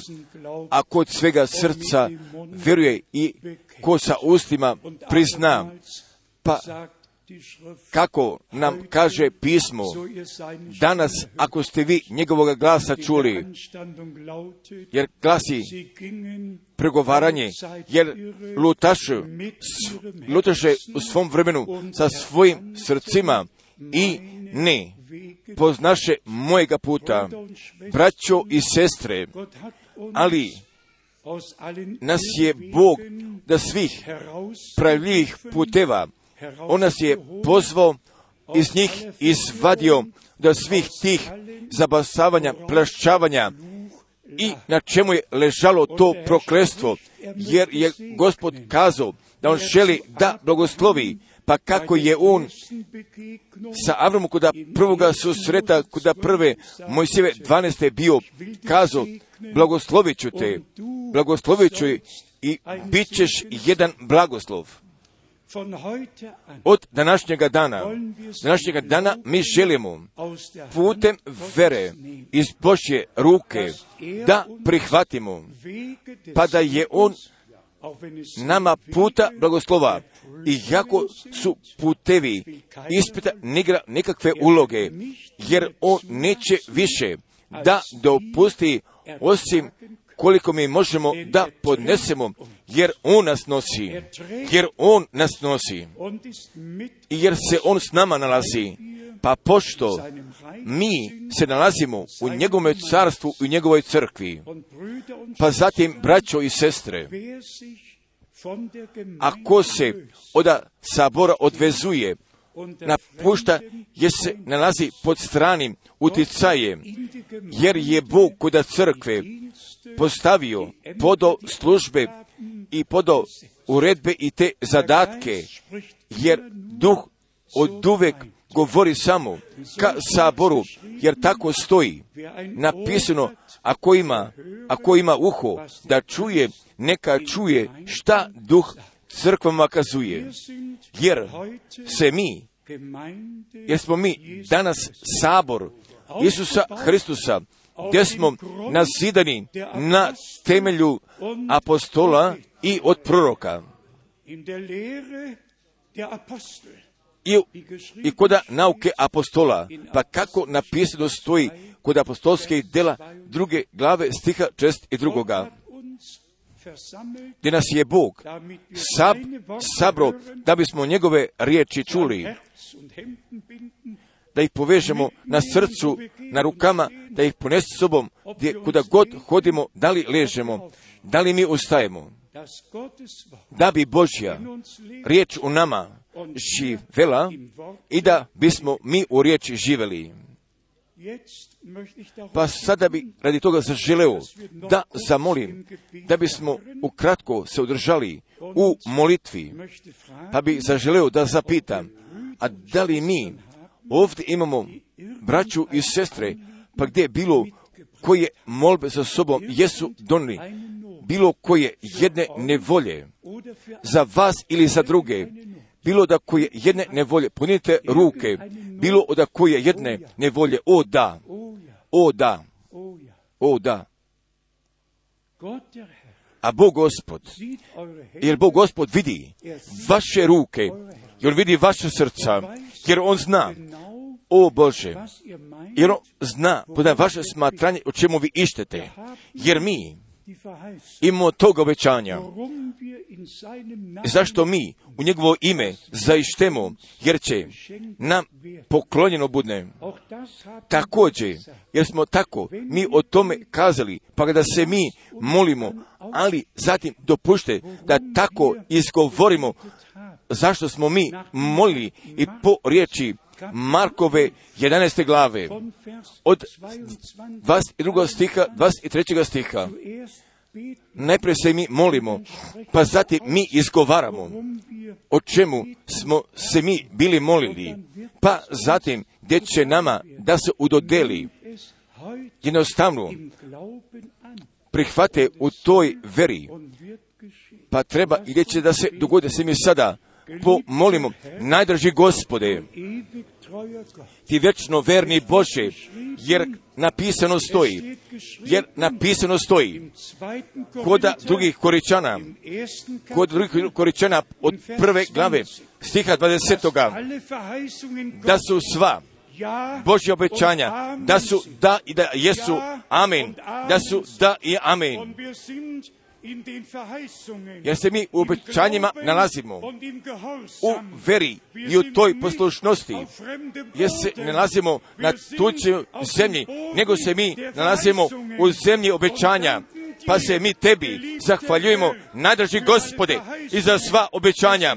a kod svega srca vjeruje i ko sa ustima prizna, pa kako nam kaže pismo, danas ako ste vi njegovog glasa čuli, jer glasi pregovaranje, jer lutaše, lutaše u svom vremenu sa svojim srcima i ne poznaše mojega puta, braćo i sestre, ali nas je Bog da svih pravljivih puteva, on nas je pozvao iz njih izvadio do svih tih zabasavanja, plašćavanja i na čemu je ležalo to proklestvo, jer je gospod kazao da on želi da blagoslovi, pa kako je on sa Avramu kuda prvoga susreta, kuda prve Mojsijeve 12. bio kazao, blagoslovit ću te, blagoslovit ću i bit ćeš jedan blagoslov. Od današnjega dana, današnjega dana mi želimo putem vere iz Božje ruke da prihvatimo, pa da je On nama puta blagoslova. I jako su putevi ispita ne igra nekakve uloge, jer On neće više da dopusti osim koliko mi možemo da podnesemo, jer On nas nosi, jer On nas nosi i jer se On s nama nalazi. Pa pošto mi se nalazimo u njegovom carstvu i u njegovoj crkvi, pa zatim braćo i sestre, ako se od sabora odvezuje, napušta jer se nalazi pod stranim uticajem, jer je Bog kod crkve postavio podo službe i podo uredbe i te zadatke, jer duh od uvek govori samo ka saboru, jer tako stoji napisano, ako ima, ako ima uho da čuje, neka čuje šta duh crkvama kazuje. Jer se mi, jer smo mi danas sabor Isusa Hristusa, gdje smo nazidani na temelju apostola i od proroka. I, i koda nauke apostola, pa kako napisano stoji kod apostolskih dela druge glave stiha čest i drugoga. gdje nas je Bog sab, sabro da bismo njegove riječi čuli, Da ih povežemo na srcu, na rukama, da ih ponese s sobom, gdje kuda god hodimo, da li ležemo, da li mi ustajemo, da bi Božja riječ u nama živela i da bismo mi u riječi živeli. Pa sada bi radi toga zaželeo da zamolim da bismo ukratko se održali u molitvi, pa bi zaželeo da zapitam, a da li mi ovdje imamo braću i sestre, pa gdje bilo koje molbe za sobom jesu donili, bilo koje jedne nevolje za vas ili za druge, bilo da koje jedne nevolje, punite ruke, bilo da koje jedne nevolje, o da, o da, o da, a Bog Gospod, jer Bog Gospod vidi vaše ruke, jer vidi vaše srca, jer On zna, o Bože, jer On zna, poda vaše smatranje o čemu vi ištete, jer mi imamo tog obećanja. Zašto mi u njegovo ime zaištemo, jer će nam poklonjeno budne. Također, jer smo tako mi o tome kazali, pa da se mi molimo, ali zatim dopušte da tako izgovorimo zašto smo mi molili i po riječi Markove 11. glave od 22 22. stiha, 23. stiha. Najprije se mi molimo, pa zatim mi izgovaramo o čemu smo se mi bili molili, pa zatim gdje će nama da se udodeli jednostavno prihvate u toj veri, pa treba i gdje će da se dogodi da se mi sada pomolimo, najdraži gospode, ti vječno verni Bože, jer napisano stoji, jer napisano stoji, kod drugih koričana, kod drugih koričana od prve glave, stiha 20. alle Verheißungen da su sva und obećanja, da su da i da jesu, amen, da su da i amen. Jer se mi u im obećanjima nalazimo u veri i u toj poslušnosti, jer se ne nalazimo na tuđoj zemlji, nego se mi nalazimo u zemlji obećanja, pa se mi tebi zahvaljujemo, najdraži gospode, i za sva obećanja,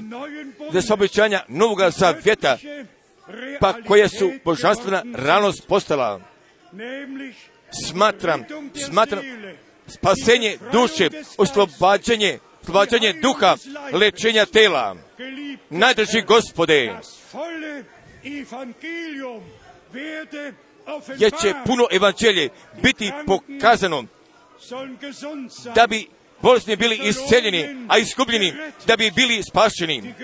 za sva obećanja novoga göttliche pa koje su božanstvena realnost postala. Smatram, smatram spasenje duše, oslobađanje, oslobađanje duha, lečenja tela. Najdrži gospode, jer će puno evanđelje biti pokazano da bi bolesni bili isceljeni, a izgubljeni da bi bili spašeni,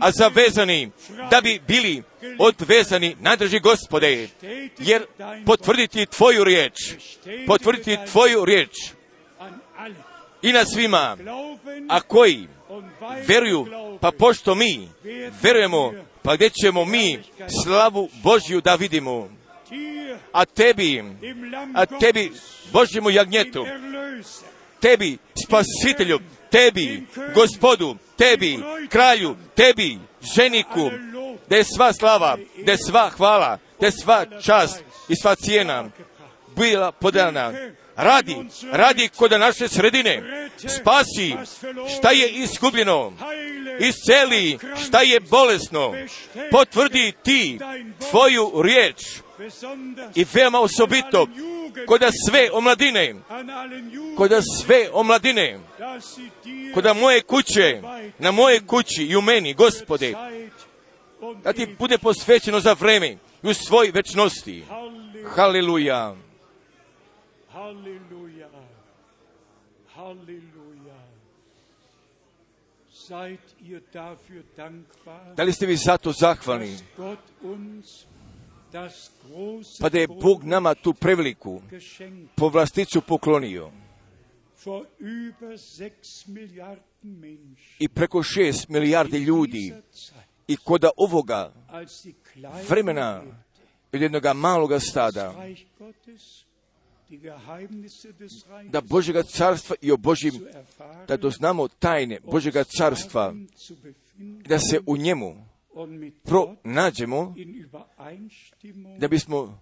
a zavezani da bi bili odvezani, najdrži gospode, jer potvrditi tvoju riječ, potvrditi tvoju riječ i na svima, a koji? Veruju, pa pošto mi verujemo, pa gdje ćemo mi slavu Božju da vidimo, a tebi, a tebi, Božjemu jagnjetu, tebi, spasitelju, tebi, gospodu, tebi, kralju, tebi, ženiku, da je sva slava, da je sva hvala, da je sva čast i sva cijena bila podana. Radi, radi kod naše sredine, spasi šta je izgubljeno, isceli šta je bolesno, potvrdi ti tvoju riječ i veoma osobito kod sve omladine, kod sve omladine, kod moje kuće, na moje kući i u meni, gospode, da ti bude posvećeno za vreme i u svoj večnosti. Haleluja. Halleluja, Halleluja. Seid ihr dafür dankbar, Da li ste vi zato zahvalni? Pa da je Bog nama tu preveliku geschenkt povlasticu poklonio. i preko šest milijardi ljudi. i koda ovoga vremena od jednoga maloga stada da Božjega carstva i o Božjim, da doznamo tajne Božjega carstva, da se u njemu pronađemo, da bismo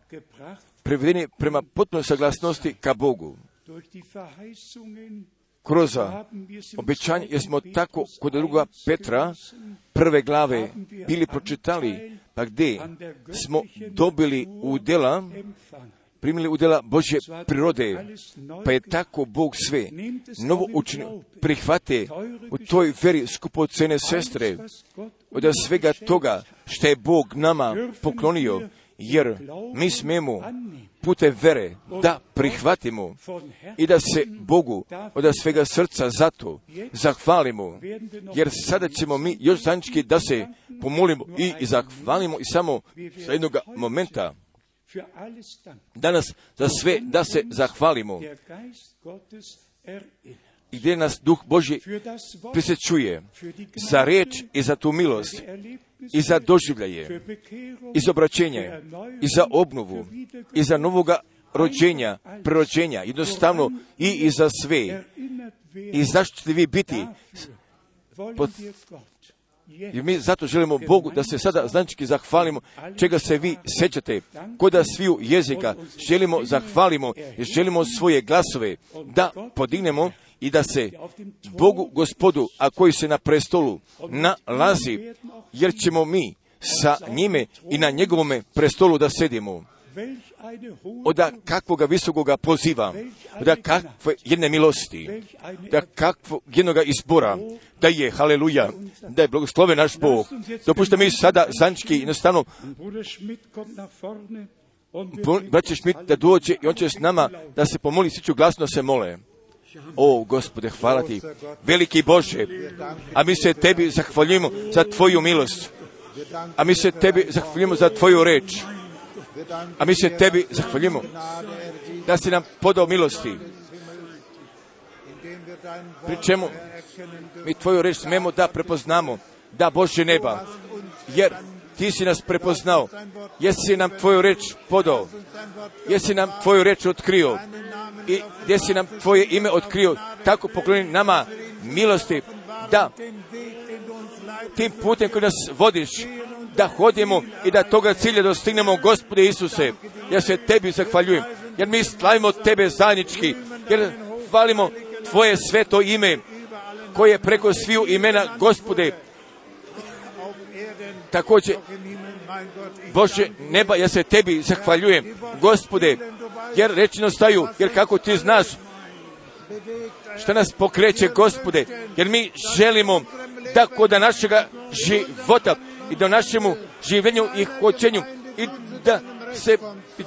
prevedeni prema potpunoj saglasnosti ka Bogu. Kroz obećanje, jer smo tako kod druga Petra, prve glave, bili pročitali, pa gdje smo dobili udjela, primili udjela Božje prirode, pa je tako Bog sve novo učinio, prihvate u toj veri skupocene sestre, od svega toga što je Bog nama poklonio, jer mi smemo pute vere da prihvatimo i da se Bogu od svega srca zato zahvalimo, jer sada ćemo mi još zančki da se pomolimo i, i zahvalimo i samo za jednog momenta danas za sve da se zahvalimo. i gdje nas Duh Boži prisjećuje za riječ i za tu milost i za doživljaje, i za obraćenje, i za obnovu, i za novoga rođenja, prerođenja, jednostavno i, i za sve. I zašto ćete vi biti pod i mi zato želimo Bogu da se sada znački zahvalimo čega se vi sećate. Koda sviju jezika želimo zahvalimo i želimo svoje glasove da podignemo i da se Bogu gospodu, a koji se na prestolu nalazi, jer ćemo mi sa njime i na njegovome prestolu da sedimo. Oda kakvoga visokoga poziva, oda kakve jedne milosti, da kakvog jednoga izbora, da je, haleluja, da je blagoslove naš Bog. Dopušte mi sada zančki jednostavno braće Šmit da dođe i on će s nama da se pomoli, svi ću glasno se mole. O, gospode, hvala ti, veliki Bože, a mi se tebi zahvaljujemo za tvoju milost, a mi se tebi zahvaljujemo za tvoju reč, a mi se tebi zahvaljujemo da si nam podao milosti, pri čemu mi tvoju reč smemo da prepoznamo, da Bože neba, jer ti si nas prepoznao, jesi nam tvoju reč podao, jesi nam tvoju reč otkrio. I gdje si nam tvoje ime otkrio, tako pokloni nama milosti da tim putem koji nas vodiš, da hodimo i da toga cilja dostignemo, gospode Isuse, ja se tebi zahvaljujem, jer mi slavimo tebe zajednički, jer hvalimo tvoje sveto ime, koje preko sviju imena, gospode, također, Bože neba, ja se tebi zahvaljujem, gospode, jer rečino staju, jer kako ti znaš, što nas pokreće, gospode, jer mi želimo da kod našega života i do našemu življenju i hoćenju i da se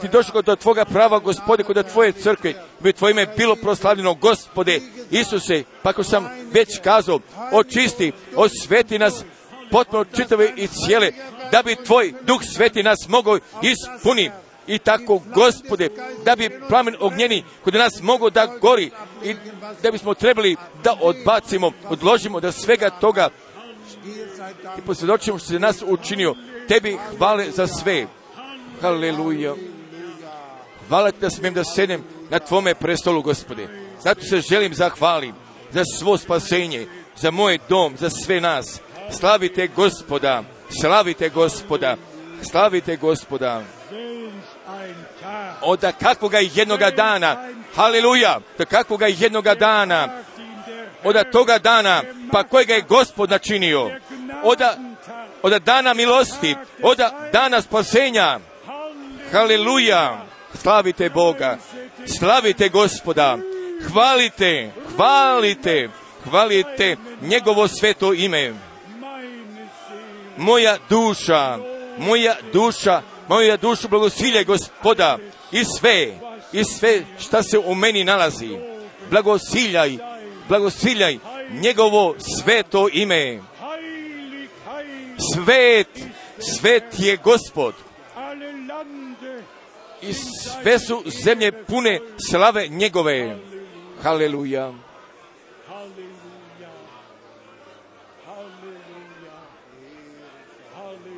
ti došlo do tvoga prava, gospode, kod tvoje crkve, bi tvoje ime bilo proslavljeno, gospode, Isuse, pa ako sam već kazao, očisti, osveti nas, potpuno čitave i cijele, da bi tvoj duh sveti nas mogao ispuni. I tako, gospode, da bi plamen ognjeni kod nas mogao da gori i da bismo trebali da odbacimo, odložimo da svega toga i posvjedočimo što se nas učinio. Tebi hvale za sve. Haleluja. Hvala ti da smijem da sedem na tvome prestolu, gospode. Zato se želim zahvalim za svo spasenje, za moj dom, za sve nas. Slavite gospoda, slavite gospoda, slavite gospoda. Od kakvoga jednoga dana, haleluja, da kakvoga jednoga dana, od toga dana, pa kojega je gospod načinio, od, od dana milosti, od dana spasenja, haleluja, slavite Boga, slavite gospoda, hvalite, hvalite, hvalite njegovo sveto ime. Moja duša, moja duša, moja duša blagosilje gospoda. I sve, i sve šta se u meni nalazi. Blagosiljaj, blagosiljaj njegovo sveto ime. Svet, svet je gospod. I sve su zemlje pune slave njegove. Haleluja.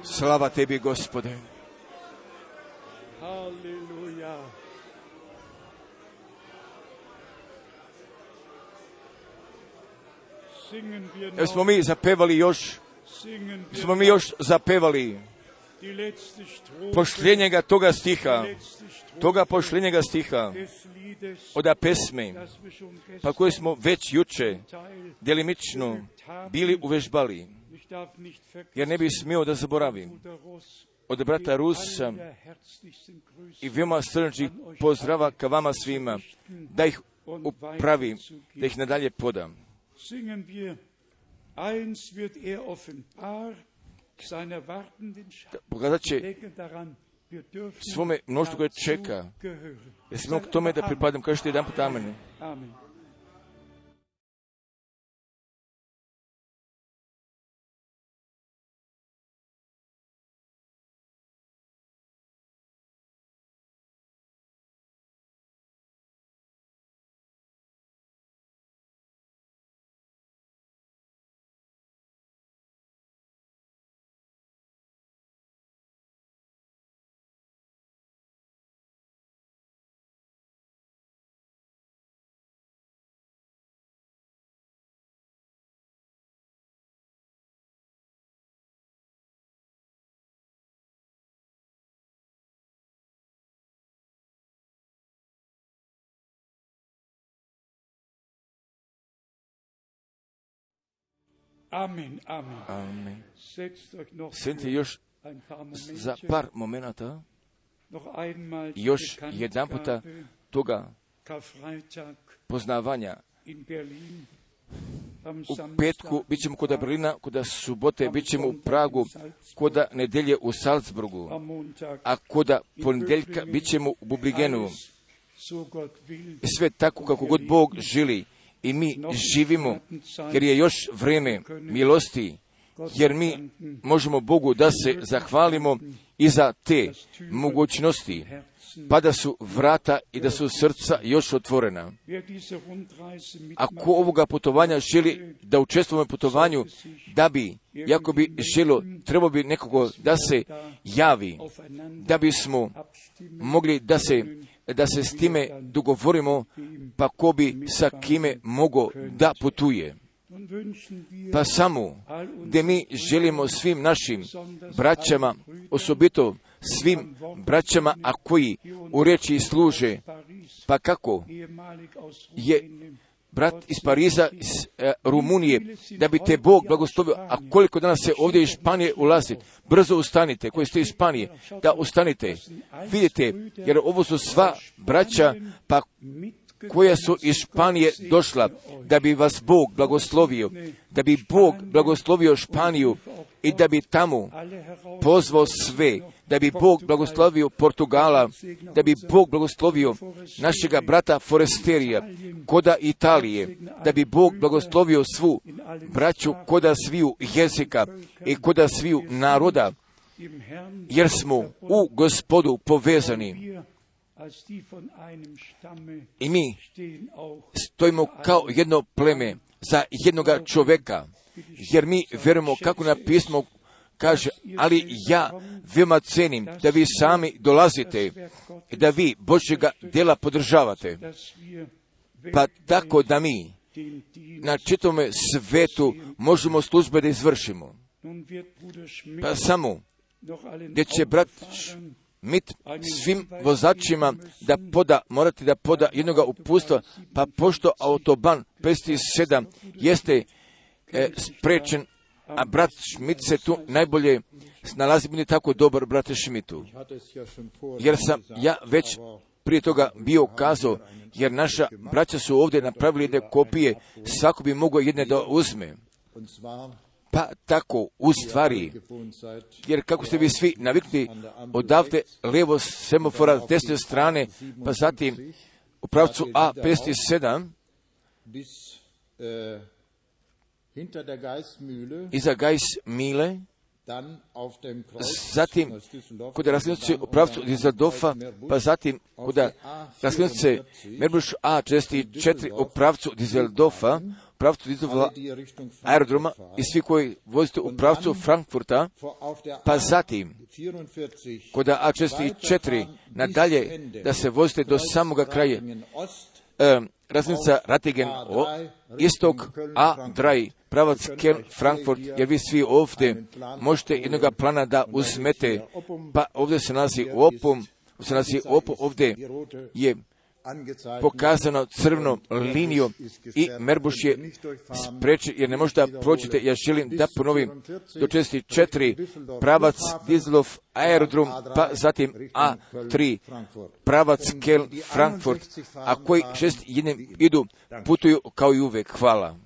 Slava tebi, gospode. Halleluja. Singen wir Jer smo mi zapevali još, smo mi još zapevali pošljenjega toga stiha, toga pošljenjega stiha, od pesme, pa koje smo već juče delimično bili uvežbali, jer ne bi smio da zaboravim. Od brata Rusa i veoma srčnih pozdrava ka vama svima, da ih upravi, da ih nadalje podam. Singen wir, eins wird er offenbar, seiner wartenden. Pokazat će svome mnoštvu koje čeka, jer smo k tome da pripadam, kažete jedan put amen. Amen. Amen, Amen. Amen. Sente još za par momenata još jedan puta toga poznavanja. U petku bit ćemo kod Berlina, kod subote bit ćemo u Pragu, kod nedelje u Salzburgu, a kod ponedjeljka bit ćemo u Bubligenu. sve tako kako god Bog žili i mi živimo, jer je još vreme milosti, jer mi možemo Bogu da se zahvalimo i za te mogućnosti, pa da su vrata i da su srca još otvorena. Ako ovoga putovanja želi da učestvujemo u putovanju, da bi, jako bi želo, trebao bi nekogo da se javi, da bismo mogli da se, da se s time dogovorimo, pa ko bi sa kime mogo da putuje. Pa samo gdje mi želimo svim našim braćama, osobito svim braćama, a koji u reči služe, pa kako je brat iz Pariza, iz e, Rumunije, da bi te Bog blagoslovio, a koliko danas se ovdje iz Španije ulazi, brzo ustanite, koji ste iz Španije, da ustanite. Vidite, jer ovo su sva braća, pa koja su iz Španije došla, da bi vas Bog blagoslovio, da bi Bog blagoslovio Španiju i da bi tamo pozvao sve, da bi Bog blagoslovio Portugala, da bi Bog blagoslovio našega brata Foresterija, koda Italije, da bi Bog blagoslovio svu braću koda sviju jezika i koda sviju naroda, jer smo u gospodu povezani i mi stojimo kao jedno pleme za jednoga čoveka, jer mi vjerujemo kako na pismo kaže, ali ja veoma cenim da vi sami dolazite i da vi Božjega dela podržavate, pa tako da mi na čitome svetu možemo službe da izvršimo. Pa samo gdje će brat mit svim vozačima da poda, morati da poda jednoga upustva, pa pošto autoban 57 jeste e, sprečen, a brat Schmidt se tu najbolje snalazi, bude tako dobar, brate Schmidtu. Jer sam ja već prije toga bio kazao, jer naša braća su ovdje napravili jedne kopije, svako bi mogao jedne da uzme. Pa tako, u stvari, jer kako ste vi svi navikli odavde levo semafora desne strane, pa zatim u pravcu A57 bis äh, hinter der Geistmühle, iza Gajs Mile, zatim kod rasklinuće u pravcu Dizeldorfa, pa zatim kod rasklinuće Merbuš A64 u pravcu Dizeldorfa, u pravcu Richtung aerodroma i svi koji vozite u pravcu Frankfurta, pa zatim A44 kod A64 nadalje da se vozite do samoga kraja e, raznica Ratigen o, istok A3, pravac Ken, Frankfurt, jer vi svi ovdje možete jednoga plana da uzmete, pa ovdje se nalazi opum, se nalazi opum, ovdje je pokazano crvnom linijom i Merbuš je spreči, jer ne možda prođete, ja želim da ponovim. do četiri pravac Dizlov aerodrom, pa zatim A3 pravac Kel Frankfurt, a koji šest jednim idu, putuju kao i uvek. Hvala.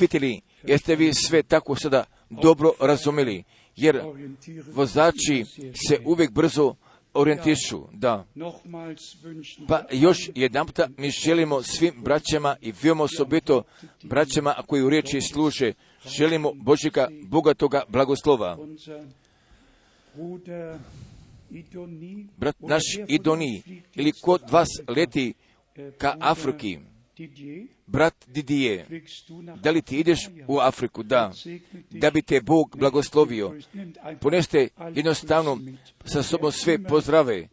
Vidite jeste vi sve tako sada dobro razumeli, jer vozači se uvijek brzo orijentišu, da. Pa još jedan puta mi želimo svim braćama i veoma osobito braćama koji u riječi služe, želimo Božika bogatoga blagoslova. Brat naš Idoni, ili kod vas leti ka Afriki, brat Didije, da li ti ideš u Afriku? Da. Da bi te Bog blagoslovio. Poneste jednostavno sa sobom sve pozdrave,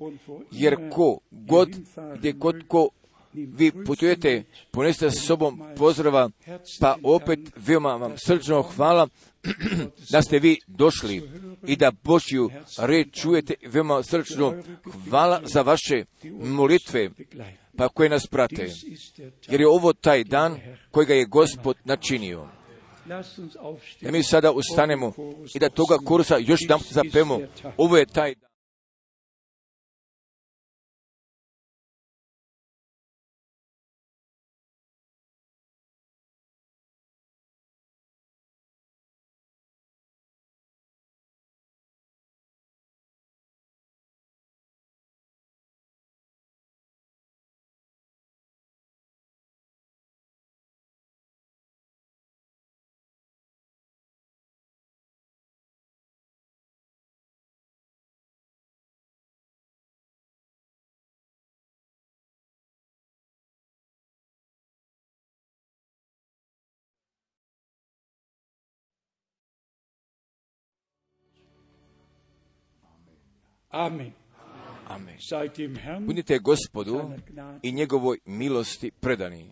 jer ko god, gdje god ko vi putujete, poneste sa sobom pozdrava, pa opet veoma vam srčno hvala da ste vi došli i da Božju reč čujete veoma srčno. Hvala za vaše molitve, pa koje nas prate. Jer je ovo taj dan kojega je Gospod načinio. Da mi sada ustanemo i da toga kursa još dan zapemo. Ovo je taj dan. Amen. Amen. Budite gospodu i njegovoj milosti predani.